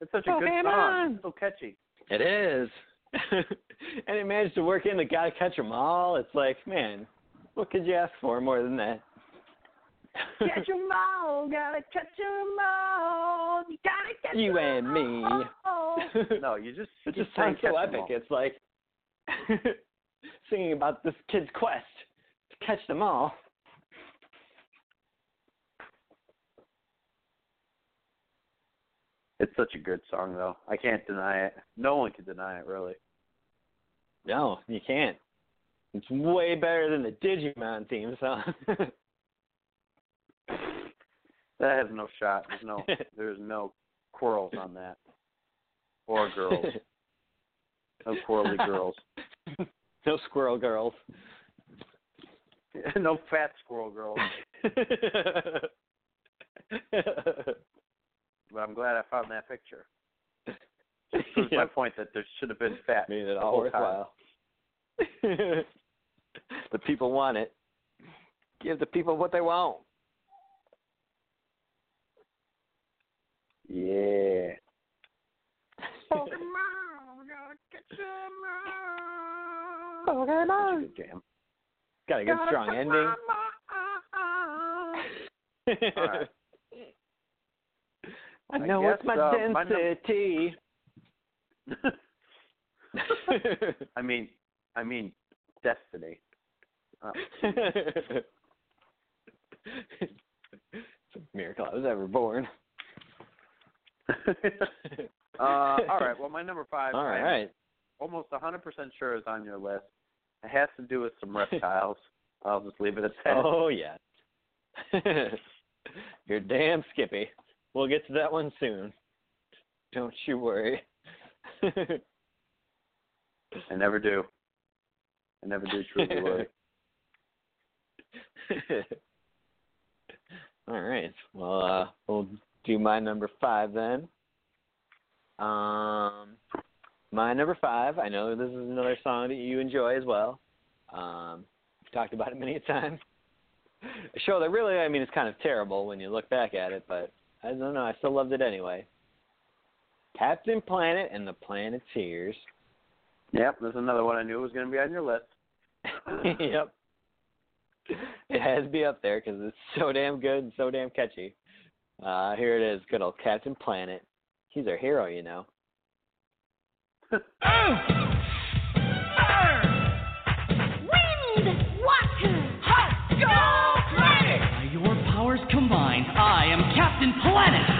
it's such a oh, good song. Pokemon. It's so catchy. It is. and it managed to work in the gotta catch 'em all. It's like, man, what could you ask for more than that? Catch 'em all, gotta catch 'em all. You gotta catch you 'em and me. No, you just It just sounds so epic. all. It's like singing about this kid's quest to catch them all. It's such a good song, though. I can't deny it. No one can deny it, really. No, you can't. It's way better than the Digimon theme song. That has no shot. There's no, there's no quarrels on that, or girls. No quarrely girls. no squirrel girls. no fat squirrel girls. But I'm glad I found that picture. Just proves my point that there should have been fat. Made it all whole time. worthwhile. the people want it. Give the people what they want. Yeah. Pokemon. Oh, good jam. Got a good strong ending. Alright. I I know it's my uh, my num- I mean, I mean, destiny. Oh. it's a miracle I was ever born. uh, all right. Well, my number five. All I'm right. Almost 100% sure is on your list. It has to do with some reptiles. I'll just leave it at that. Oh yeah. You're damn Skippy. We'll get to that one soon. Don't you worry. I never do. I never do truly worry. All right. Well, uh, we'll do my number five then. Um, my number five. I know this is another song that you enjoy as well. Um, we've talked about it many times. A show that really, I mean, it's kind of terrible when you look back at it, but I don't know. I still loved it anyway. Captain Planet and the Planeteers. Yep, there's another one I knew was going to be on your list. yep. It has to be up there because it's so damn good and so damn catchy. Uh, here it is, good old Captain Planet. He's our hero, you know. Planet.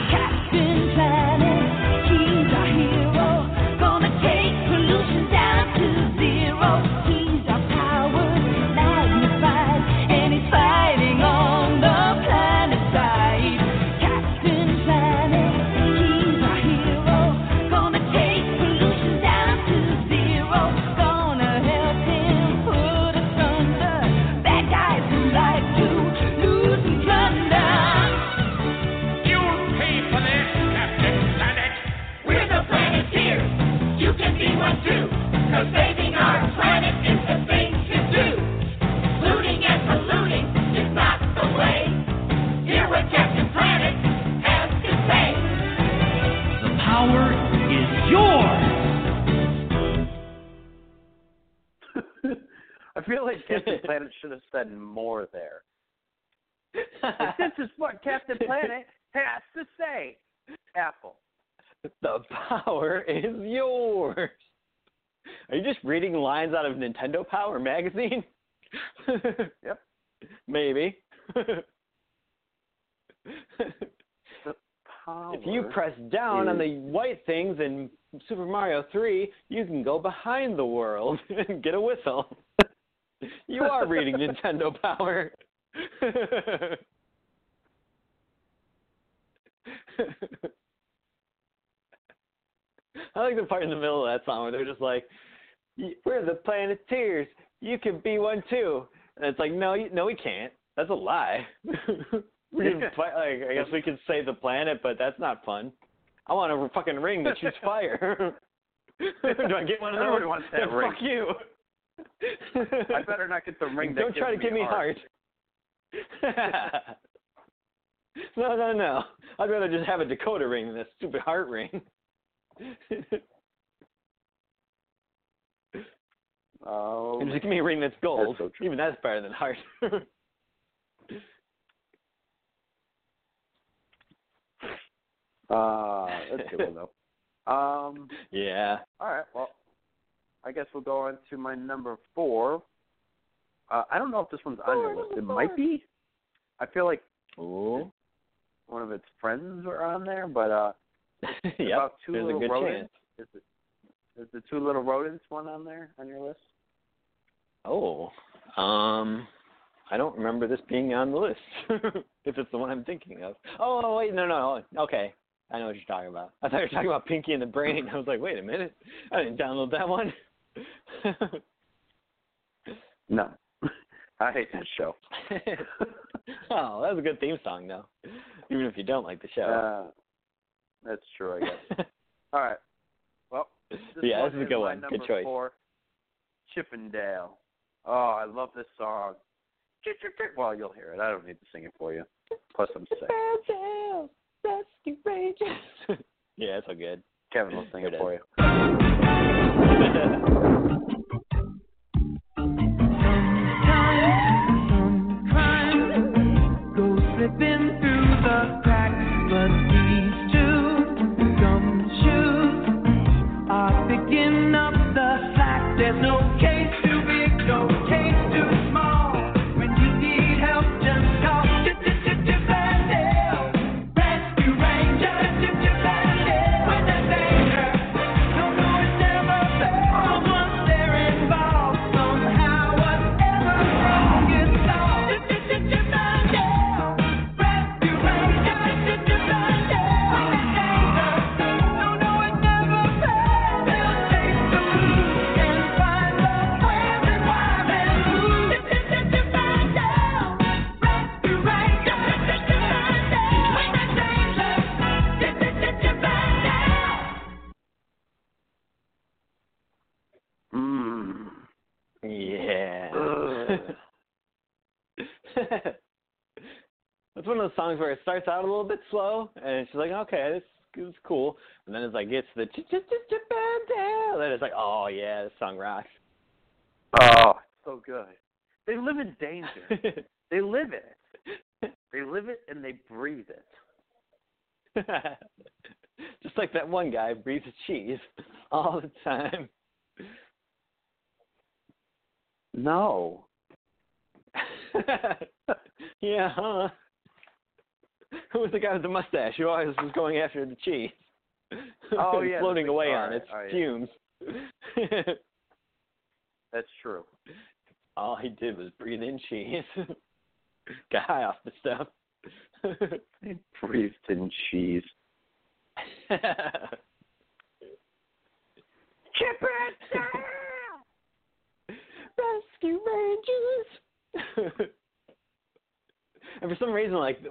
Feel like Captain Planet should have said more there. This is what Captain Planet has to say. Apple. The power is yours. Are you just reading lines out of Nintendo Power magazine? Yep. Maybe. The power. If you press down on the white things in Super Mario 3, you can go behind the world and get a whistle. You are reading Nintendo Power. I like the part in the middle of that song where they're just like, "We're the Planeteers. You can be one too." And it's like, "No, you, no, we can't. That's a lie." we can fight, like, I guess we could save the planet, but that's not fun. I want a fucking ring that shoots fire. Do I get one of those? Wants that ring. Fuck you. I better not get the ring that Don't try to give me heart. no, no, no. I'd rather just have a Dakota ring than a stupid heart ring. Oh, just give me a ring that's gold. That's so. Even that's better than heart. uh, that's a good one though. Um, yeah. all right. Well, I guess we'll go on to my number four. Uh, I don't know if this one's on your list. It might be. I feel like Ooh. one of its friends are on there, but uh, yep. about two There's a little good rodents. chance. Is, it, is the two little rodents one on there on your list? Oh. Um I don't remember this being on the list. if it's the one I'm thinking of. Oh wait, no no no. Okay. I know what you're talking about. I thought you were talking about Pinky and the Brain. I was like, wait a minute. I didn't download that one. No, I hate that show. Oh, that was a good theme song, though. Even if you don't like the show. Uh, that's true, I guess. All right. Well, this Yeah, this is a good one. Good choice. Four, Chippendale. Oh, I love this song. Well, you'll hear it. I don't need to sing it for you. Plus, I'm sick. Rescue Rangers. yeah, it's all good. Kevin will sing it it for you. That's one of those songs where it starts out a little bit slow, and she's like, okay, this is cool. And then it's like, gets the ch ch ch Chippendale. Then it's like, oh, yeah, this song rocks. Oh, so good. They live in danger. they live it. They live it and they breathe it. Just like that one guy breathes cheese all the time. No. yeah, huh? Who was the guy with the mustache who always was going after the cheese? Oh, oh, yeah, floating away on right, its right. fumes. That's true. All he did was breathe in cheese. Got high off the stuff. They breathed in cheese. Rescue Rangers. And for some reason, like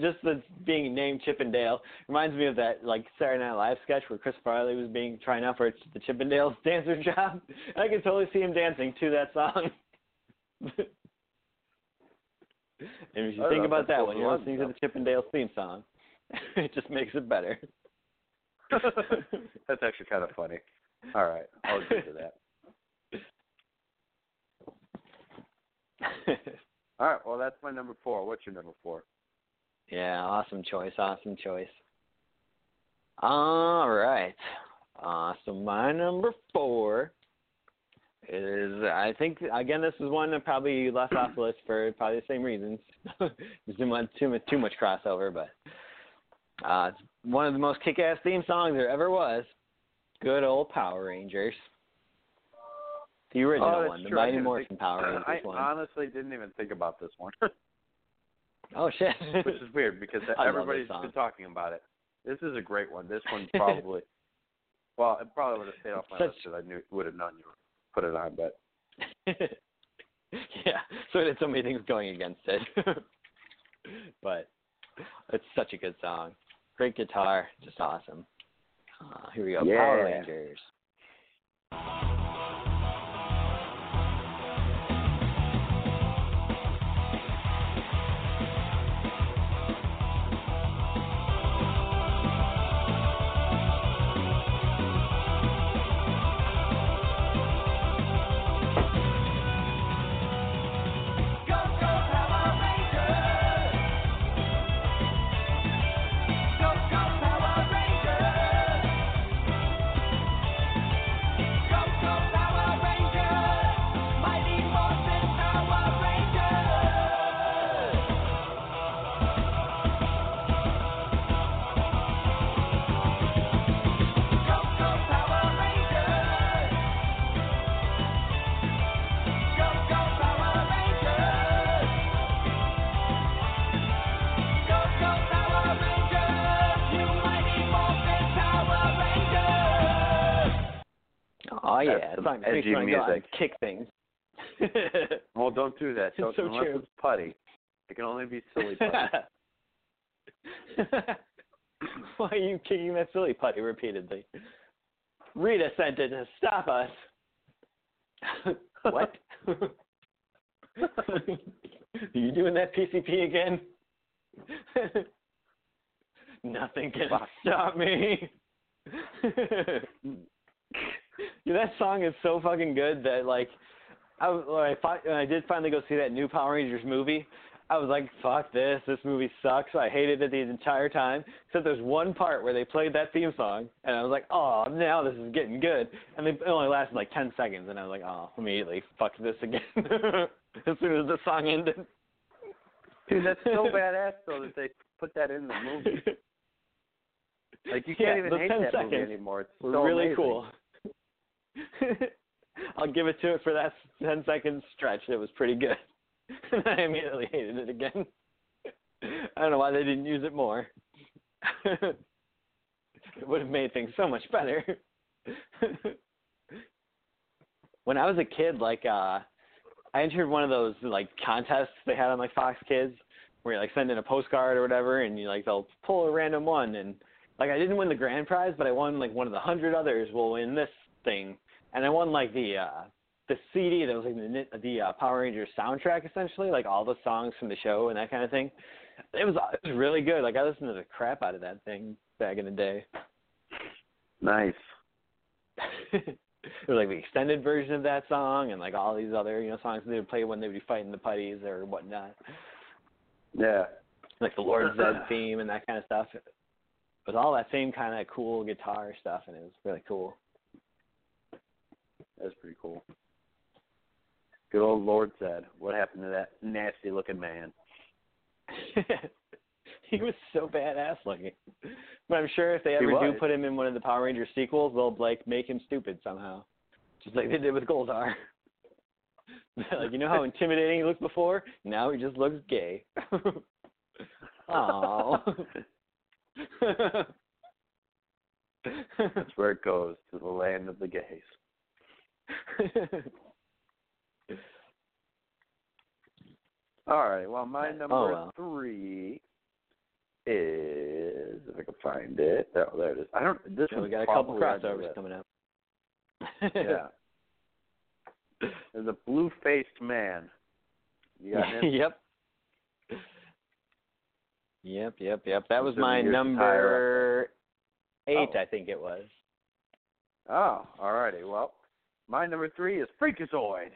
just the being named Chippendale reminds me of that like Saturday Night Live sketch where Chris Farley was being trying out for the Chippendales dancer job. I can totally see him dancing to that song. and if you I think about that when you're listening to the Chippendales theme song, it just makes it better. That's actually kind of funny. All right, I'll agree to that. All right, well, that's my number four. What's your number four? Yeah, awesome choice, awesome choice. All right. So my number four is I think again this is one that probably left off the list for probably the same reasons. Too much too much too much crossover, but uh, it's one of the most kick-ass theme songs there ever was. Good old Power Rangers. The original oh, one, the true. I Mighty Morphin think- Power Rangers I one. honestly didn't even think about this one, oh shit! which is weird because I everybody's been talking about it. This is a great one. This one probably, well, it probably would have stayed off my Such- list because I knew would have known you would put it on, but yeah, so it had so many things going against it. but it's such a good song. Great guitar, just awesome. Uh, here we go. Power Yeah. Rangers. Oh yeah, That's it's some like it makes edgy wanna go out and music. kick things. well, don't do that. Don't, so unless true. it's putty. It can only be silly putty. Why are you kicking that silly putty repeatedly? Rita sent it to stop us. what? are you doing that PCP again? Nothing can stop me. Yeah, that song is so fucking good that like I when I, fi- when I did finally go see that new Power Rangers movie. I was like, "Fuck this! This movie sucks." I hated it the entire time. Except there's one part where they played that theme song, and I was like, "Oh, now this is getting good." And it only lasted like ten seconds, and I was like, "Oh, immediately, fuck this again." as soon as the song ended. Dude, that's so badass though that they put that in the movie. Like you can't Yeah, even hate that seconds movie anymore. It's so really amazing. cool. I'll give it to it for that 10 second stretch. It was pretty good. and I immediately hated it again. I don't know why they didn't use it more. it would have made things so much better. when I was a kid, like uh I entered one of those like contests they had on like Fox Kids where you like send in a postcard or whatever and you like they'll pull a random one and like I didn't win the grand prize, but I won like one of the hundred others will win this thing, and I won like the uh the CD that was like the the uh, Power Rangers soundtrack essentially, like all the songs from the show and that kind of thing. It was it was really good. Like I listened to the crap out of that thing back in the day. Nice. it was like the extended version of that song and like all these other you know songs they would play when they would be fighting the putties or whatnot. Yeah. Like the Lord Zed theme and that kind of stuff. It was all that same kind of cool guitar stuff, and it was really cool. That's pretty cool. Good old Lord Zed, "What happened to that nasty looking man?" he was so badass looking. But I'm sure if they ever do put him in one of the Power Rangers sequels, they'll like make him stupid somehow, just like they did with Goldar. like you know how intimidating he looked before? Now he just looks gay. Oh. That's where it goes to the land of the gays. All right. Well, my number Oh, three is if I can find it. Oh, there it is. I don't. This Yeah, we got a couple probably on the crossovers coming up. yeah. There's a blue-faced man. You got him? yep. Yep, yep, yep. That was my number eight, Oh. I think it was. Oh, all righty. Well, my number three is Freakazoid.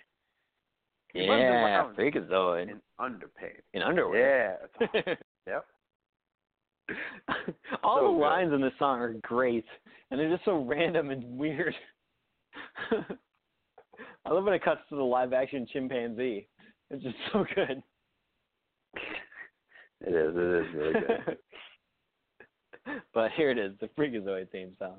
He Yeah, Freakazoid. in underpants. In underwear. Yeah. it's- yep. All So the good. lines in this song are great, and they're just so random and weird. I love when it cuts to the live action chimpanzee. It's just so good. It is. It is really good. but here it is, the Freakazoid theme song.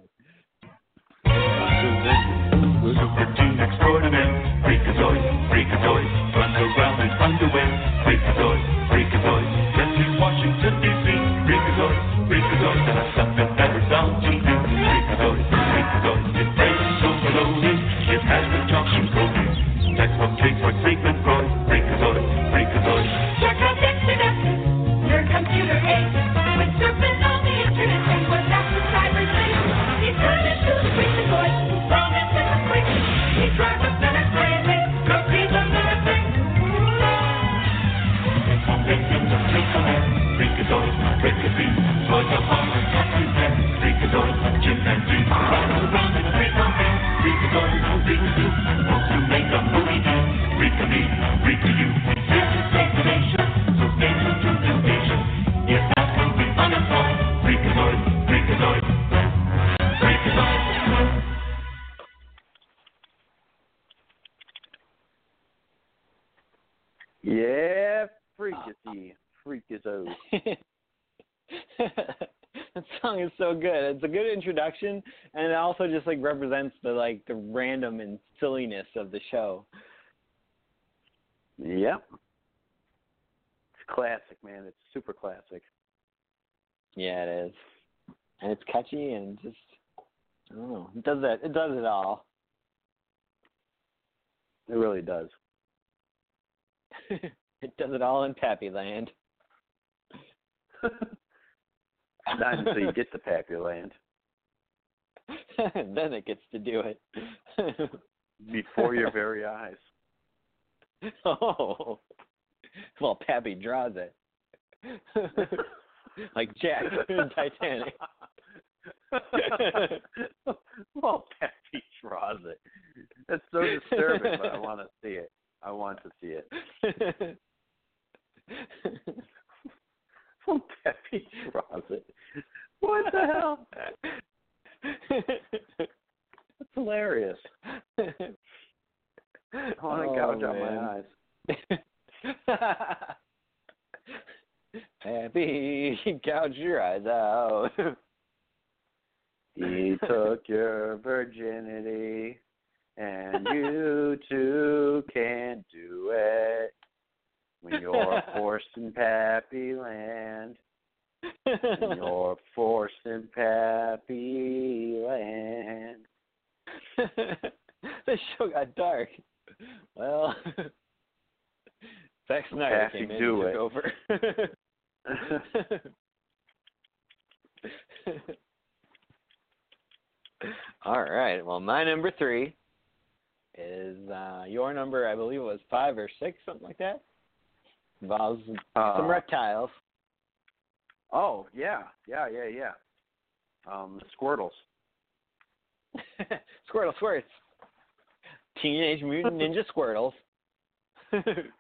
Super team extraordinaire. Freakazoid, Freakazoid, run around in underwear. Freakazoid, Freakazoid, yes, in Washington, D.C. Freakazoid, Freakazoid, that has something better sound to do. Freakazoid, Freakazoid, it breaks overloaded. It has the junction for Sigmund Freud. Freakazoid, song is so good. It's a good introduction, and it also just like represents the like the random and silliness of the show. Yep. It's classic, man. It's super classic. Yeah, it is, and it's catchy and just I don't know. It does that. It does it all. It really does. It does it all in Pappy Land. Not until you get to Pappy Land. then it gets to do it. Before your very eyes. oh. Well, Pappy draws it. like Jack in Titanic. well, Pappy draws it. That's so disturbing, but I want to see it. I want to see it. Well, Pappy. What the hell? That's hilarious. I want to Oh, gouge out my eyes. Happy, gouge your eyes out. He took your virginity, and you too can't do it when you're forced in Pappy Land. When you're forced in Pappy Land. this show got dark. Well, Zack Snyder came in do and it. took over. All right. Well, my number three is uh, your number. I believe it was five or six, something like that. Involves Uh, some reptiles. Oh yeah, yeah, yeah, yeah. Um, Squirtles. Squirtle Squirts. Teenage Mutant Ninja Squirtles.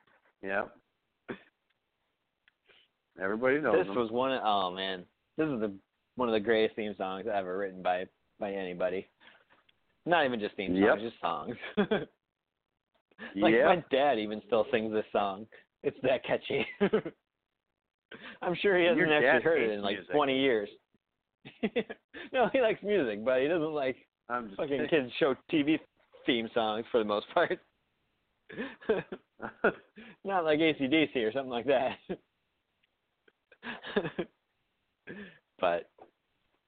Yeah. Everybody knows this them. was one. Of, oh man, this is the one of the greatest theme songs ever written by by anybody. Not even just theme songs, Yep. just songs. like my dad even still sings this song. It's that catchy. I'm sure he hasn't Your actually heard it in like music. 20 years. no, he likes music, but he doesn't like I'm just fucking kids show TV theme songs for the most part. Not like ACDC or something like that. but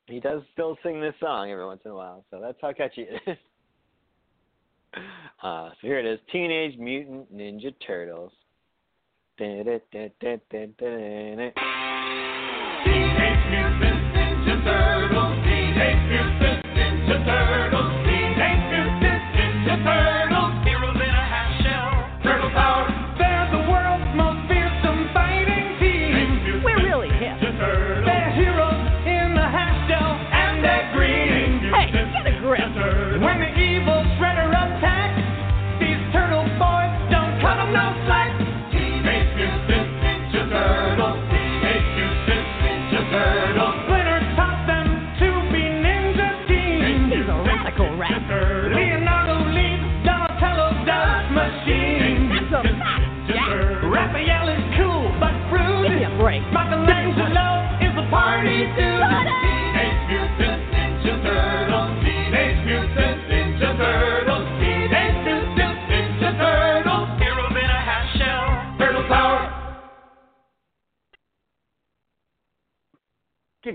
he does still sing this song every once in a while, so that's how catchy it is. Uh, so here it is Teenage Mutant Ninja Turtles. Da-da-da-da-da-da-da. Teenage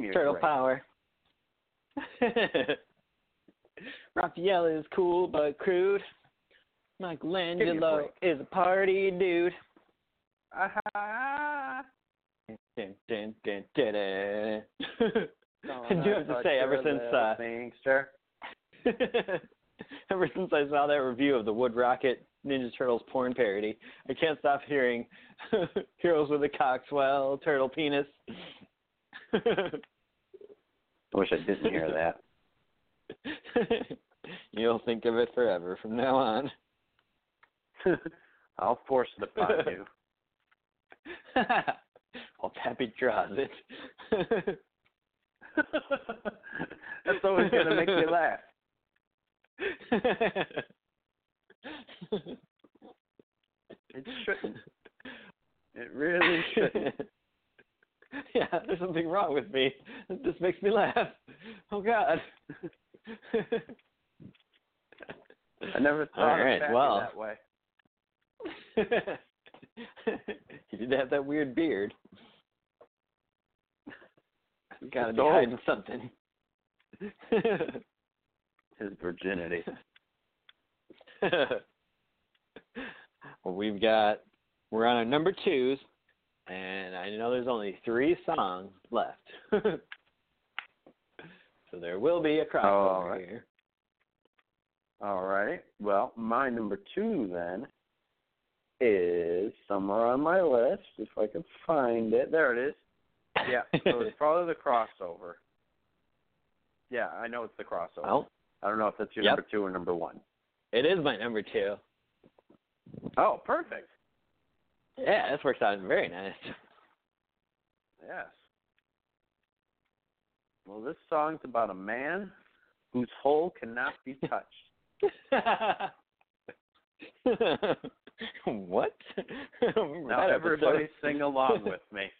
Give Turtle break. power. Raphael is cool but crude. Michelangelo is a party dude. Ah-ha. Dun, dun, dun, dun, dun. I do have to say, ever since uh, Singster. ever since I saw that review of the Wood Rocket Ninja Turtles porn parody, I can't stop hearing "Heroes with a Coxwell Turtle Penis." I wish I didn't hear that. You'll think of it forever from now on. I'll force it upon you. well, Pappy draws it. That's always gonna make me laugh. It shouldn't. It really shouldn't. yeah, there's something wrong with me. This makes me laugh. Oh God. I never thought All right, of well. that way. he did have that weird beard. Gotta be hiding something. His virginity. well, we've got we're on our number twos, and I know there's only three songs left. so there will be a crossover all right. here. All right. Well, my number two then is somewhere on my list, if I can find it. There it is. Yeah, so it's probably the crossover. Yeah, I know it's the crossover. Well, I don't know if that's your Yep. number two or number one. it is my number two. Oh, perfect. Yeah, this works out very nice. Yes. Well, this song's about a man whose hole cannot be touched. what? Don't Now, that everybody episode. sing along with me.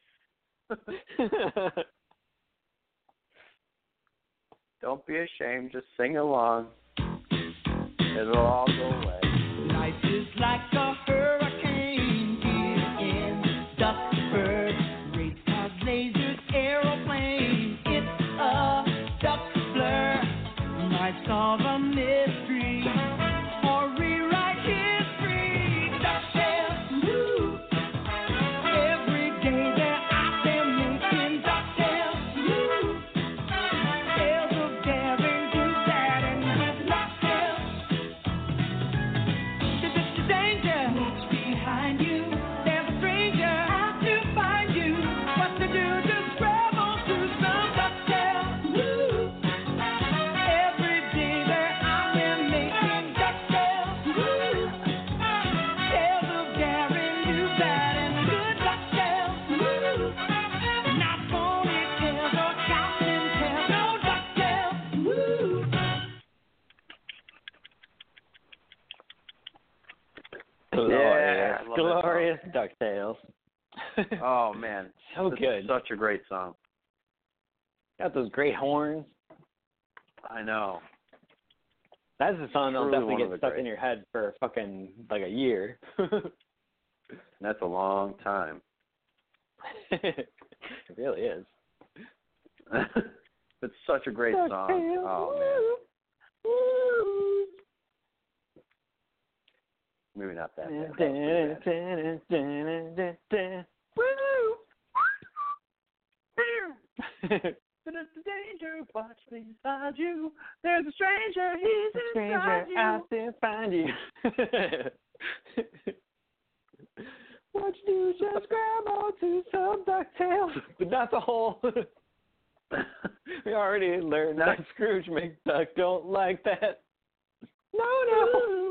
Don't be ashamed, just sing along. It'll all go away. Life is like a hurricane Glorious, I love that glorious Ducktales. Oh man, so This good. such a great song. Got those great horns. I know. That's a song that'll definitely get stuck great. in your head for fucking like a year. That's a long time. it really is. it's such a great song. Oh man. Maybe not that. bad. danger, watch beside you. There's a stranger, he's a stranger out there find you. what you just grab onto some ducktails, but not the whole. we already learned that Scrooge McDuck don't like that. No, no.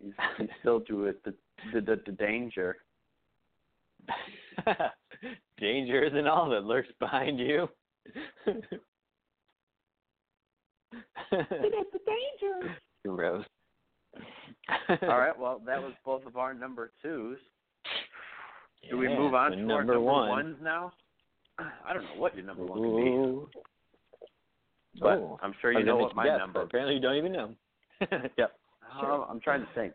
He's, he's still do it. The, the the the danger. Danger isn't all that lurks behind you. It's the danger. Gross. All right. Well, that was both of our number twos. Do we move on so to our number number one. ones now? I don't know what your number one can be, Ooh. But Oh. I'm sure you know what my guess, number. Apparently, you don't even know. yep. Oh, I'm trying to think.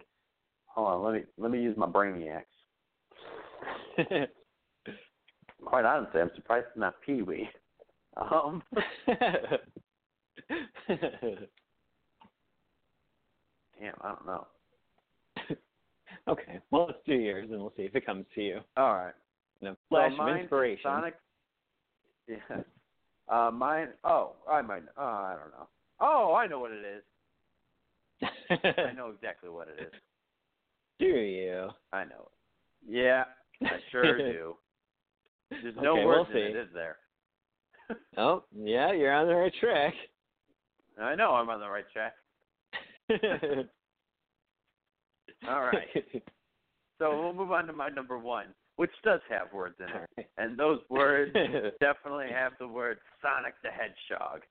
Hold on. Let me let me use my brainiacs. Quite honestly, I'm surprised it's not Pee Wee. Um. Damn, I don't know. okay. Well, let's do yours, and we'll see if it comes to you. All right. No So flash of mine is inspiration. Sonic. Yeah. Uh, mine. Oh, I might. Oh, I don't know. Oh, I know what it is. I know exactly what it is. do you? I know. it. Yeah, I sure do. There's no Okay, words we'll in it, is there? Oh, yeah, you're on the right track. I know I'm on the right track. All right. So we'll move on to my number one, which does have words in it, and those words definitely have the word Sonic the Hedgehog.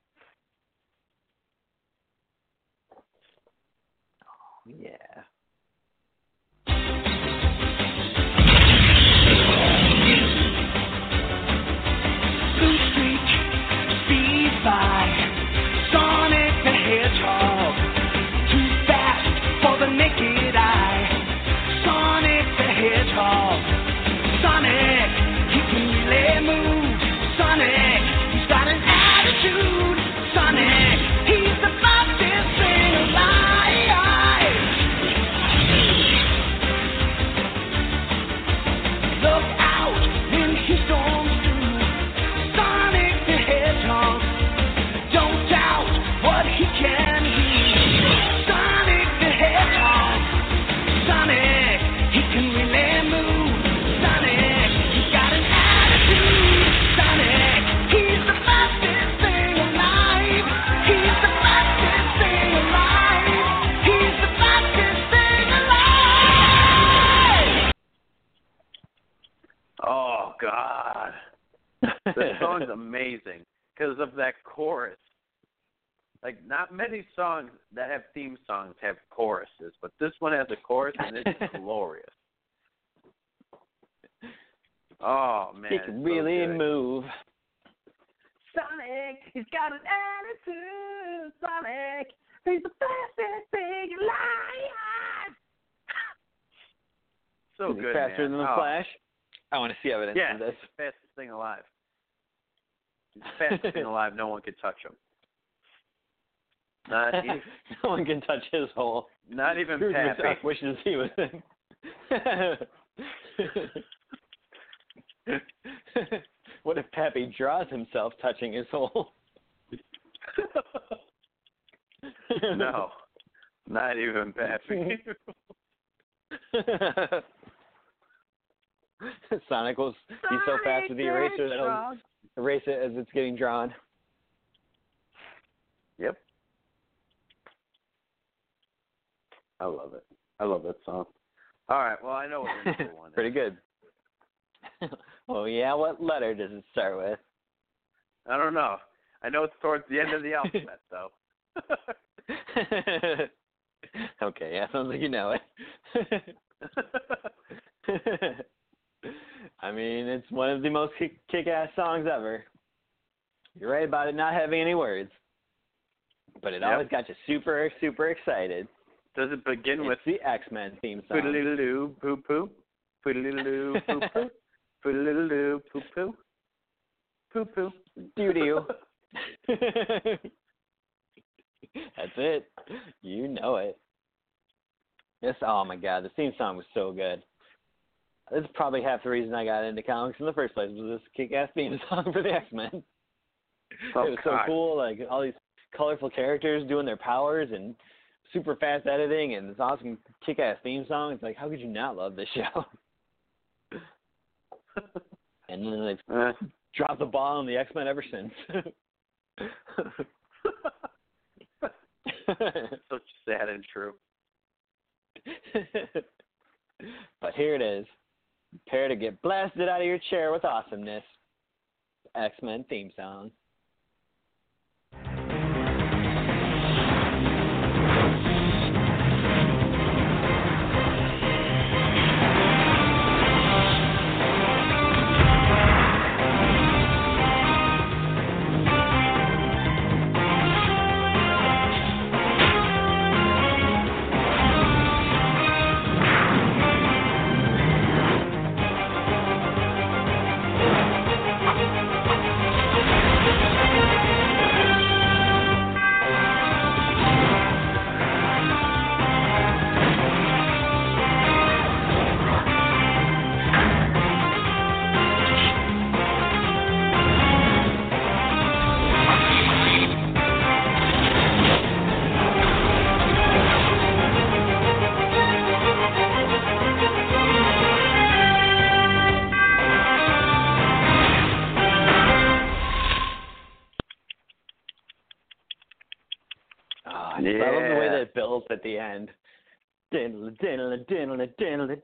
Oh, yeah. song's amazing because of that chorus. Like not many songs that have theme songs have choruses, but this one has a chorus and it's glorious. Oh man, he can so really good. move. Sonic, he's got an attitude. Sonic, he's the fastest thing alive. So Is he good, faster man. than the oh. Flash? I want to see evidence Yeah, of this. he's the fastest thing alive. He's the fastest thing alive. No one can touch him. Not even, no one can touch his hole. not even Scrooge Pappy. McDuck wishes he was in. what if Pappy draws himself touching his hole? no, not even Pappy. Sonic will be so fast with the eraser that he'll erase it as it's getting drawn. Yep. I love it. I love that song. All right. Well, I know what your number one is. Pretty good. oh yeah, what letter does it start with? I don't know. I know it's towards the end of the alphabet, though. okay, yeah, sounds like you know it. I mean, it's one of the most kick- kick-ass songs ever. You're right about it not having any words, but it Yep. always got you super, super excited. Does it begin It's with the X-Men theme song. poodle-doo poo poo, poodle-doo poo poo, poodle-doo poo poo, poo poo, Doo doo. That's it. You know it. This oh my god, the theme song was so good. This is probably half the reason I got into comics in the first place was this kick ass theme song for the X Men. Oh, it was so cool, like all these colorful characters doing their powers and super fast editing and this awesome kick ass theme song. It's like how could you not love this show? and then they've Uh, dropped the ball on the X Men ever since. such sad and true. but here it is. Prepare to get blasted out of your chair with awesomeness. X Men theme song.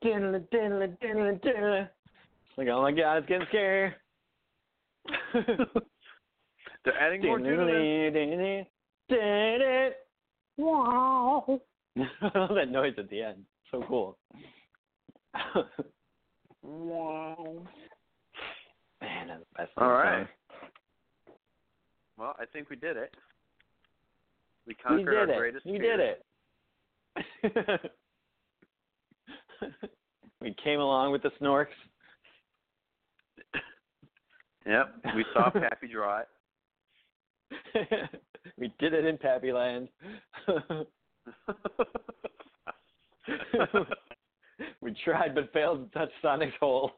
Diddle, diddle, diddle, diddle. It's like, oh my god, it's getting scary. They're adding more to this. Wow. I love that noise at the end. So cool. Wow. Man, that's the best All theme right. song. Well, I think we did it. We conquered our did it. greatest You fear. did it. we came along with the snorks. Yep. We saw Pappy draw it. we did it in Pappy Land. we tried but failed to touch Sonic's hole.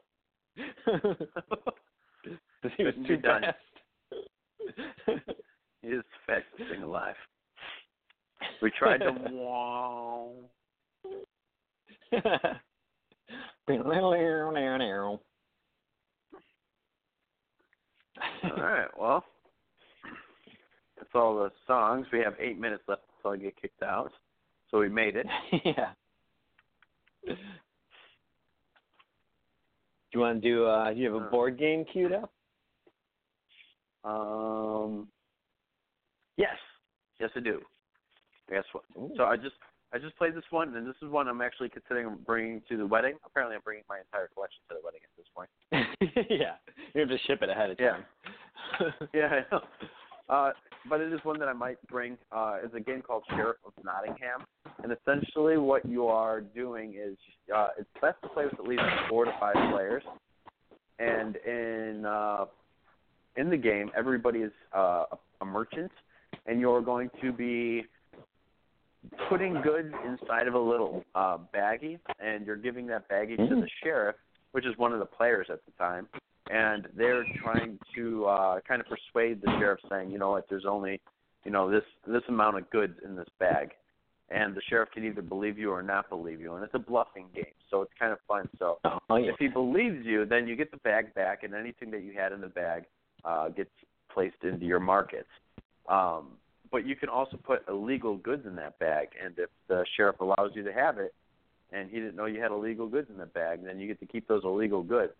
he was too fast. He is the fastest thing alive. We tried to wow. All right. Well, that's all the songs. We have eight minutes left until I get kicked out. So we made it. yeah. Do you want to do? uh Do you have a Uh. board game queued up? Um, yes, yes, I do. Guess what? So I just I just played this one, and this is one I'm actually considering bringing to the wedding. Apparently, I'm bringing my entire collection to the wedding at this point. yeah, you have to ship it ahead of time. yeah, I know. Uh, but it is one that I might bring. Uh, it's a game called Sheriff of Nottingham, and essentially what you are doing is uh, it's best to play with at least four to five players, and in uh, in the game, everybody is uh, a- a merchant, and you're going to be putting goods inside of a little uh, baggie, and you're giving that baggie to the sheriff, which is one of the players at the time, and they're trying to uh, kind of persuade the sheriff, saying, you know what, there's only, you know, this this amount of goods in this bag, and the sheriff can either believe you or not believe you, and it's a bluffing game, so it's kind of fun. So Oh, yeah. if he believes you, then you get the bag back, and anything that you had in the bag uh, gets placed into your markets. Um, but you can also put illegal goods in that bag, and if the sheriff allows you to have it, and he didn't know you had illegal goods in the bag, then you get to keep those illegal goods.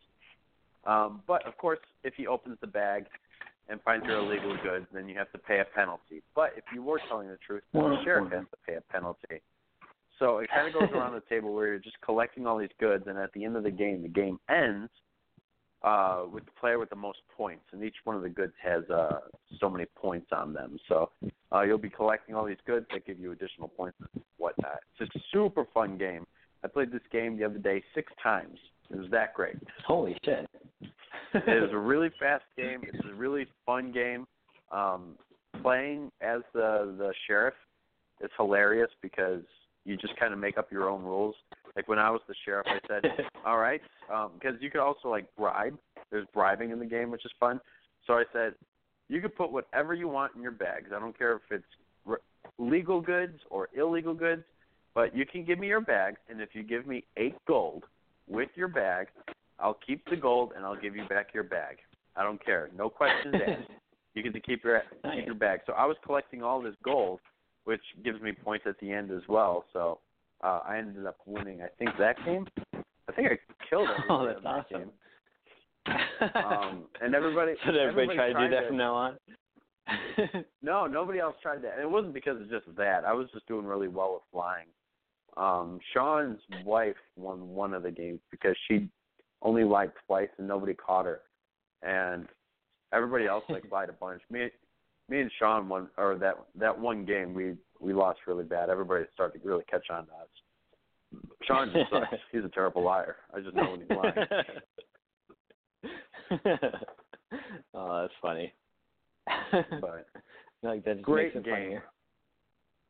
Um, but of course, if he opens the bag and finds your illegal goods, then you have to pay a penalty. But if you were telling the truth, then the sheriff has to pay a penalty. So it kind of goes around the table where you're just collecting all these goods, and at the end of the game, the game ends uh, with the player with the most points, and each one of the goods has uh, so many points on them. So uh, you'll be collecting all these goods that give you additional points and whatnot. It's a super fun game. I played this game the other day six times. It was that great. Holy shit! it is a really fast game. It's a really fun game. Um, playing as the the sheriff is hilarious because you just kind of make up your own rules. Like when I was the sheriff, I said, "All right," um, because you could also like bribe. There's bribing in the game, which is fun. So I said, "You could put whatever you want in your bags. I don't care if it's r- legal goods or illegal goods, but you can give me your bag, and if you give me eight gold with your bag, I'll keep the gold and I'll give you back your bag. I don't care. No questions asked. You get to keep your keep your bag. So I was collecting all this gold, which gives me points at the end as well. So uh, I ended up winning. I think that game. I think I killed everybody Oh, that's that awesome. game. Um, and everybody. so did everybody, try to do that from now on? no, nobody else tried that. And it wasn't because of just that. I was just doing really well with flying. Um, Sean's wife won one of the games because she only lied twice and nobody caught her. And everybody else like lied a bunch. Me me and Sean won or that that one game we we lost really bad. Everybody started to really catch on to us. Sean just sucks. He's a terrible liar. I just know when he's lying. oh, that's funny. But like that great game. funnier.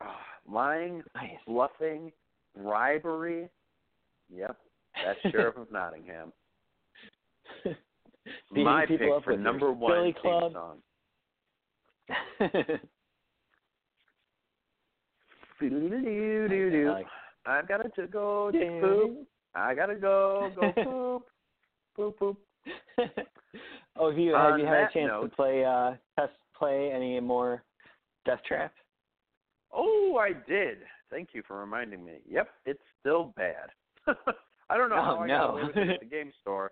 Ah, lying, bluffing, bribery. Yep, that's Sheriff of Nottingham. My people pick for number one Billy theme Club. song. I've got to go to poop. I gotta go go poop. poop poop. oh, have you have On you had a chance note- to play uh test play any more Death Trap? Oh, I did. Thank you for reminding me. Yep, it's still bad. I don't know Oh, how I got no. away with it at the game store,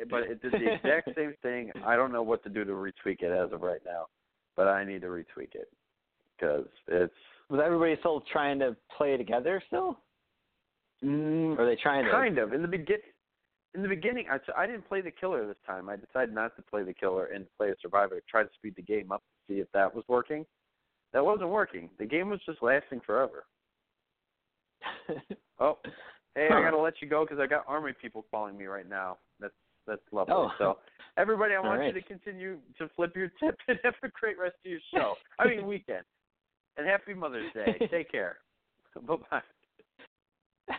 eh, but it did the exact same thing. I don't know what to do to retweak it as of right now, but I need to retweak it because it's. Was everybody still trying to play together still? Mm, Or are they trying to? kind of in the begin. In the beginning, I, I didn't play the killer this time. I decided not to play the killer and play a survivor. Try to speed the game up to see if that was working. That wasn't working. The game was just lasting forever. Oh, hey, I gotta let you go because I got army people calling me right now. That's that's lovely. Oh. So everybody, I want right. you to continue to flip your tip and have a great rest of your show. I mean weekend. And happy Mother's Day. Take care. Bye bye.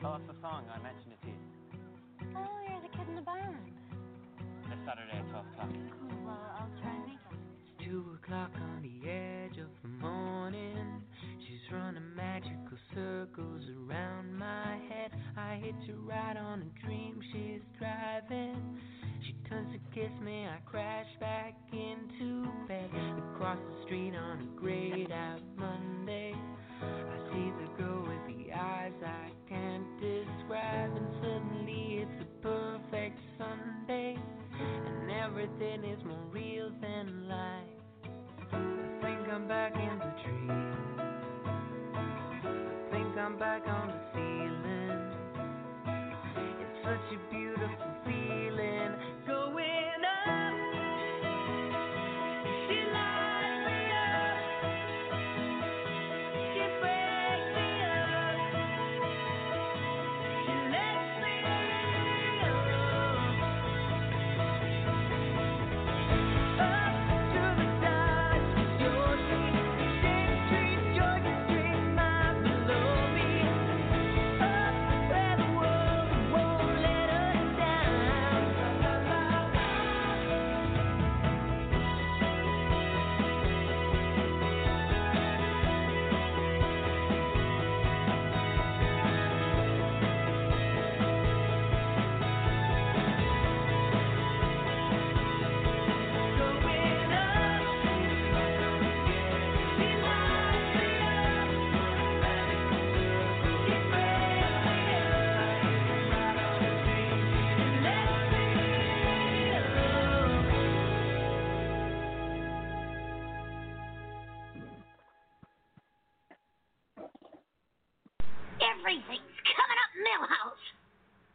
Tell us the song. I mentioned it to you. Oh, you're the kid in the barn. This Saturday at 12 o'clock. Cool. Well, I'll try and make it. Two o'clock on the edge of the morning. She's running magical circles around my head. I hitch a ride on a dream she's driving. She turns to kiss me, I crash back into bed. Across the street on a grayed out Monday, I see the girl with the eyes I can't describe, and suddenly it's a perfect Sunday, and everything is more real than life. I think I'm back in the dream. I think I'm back on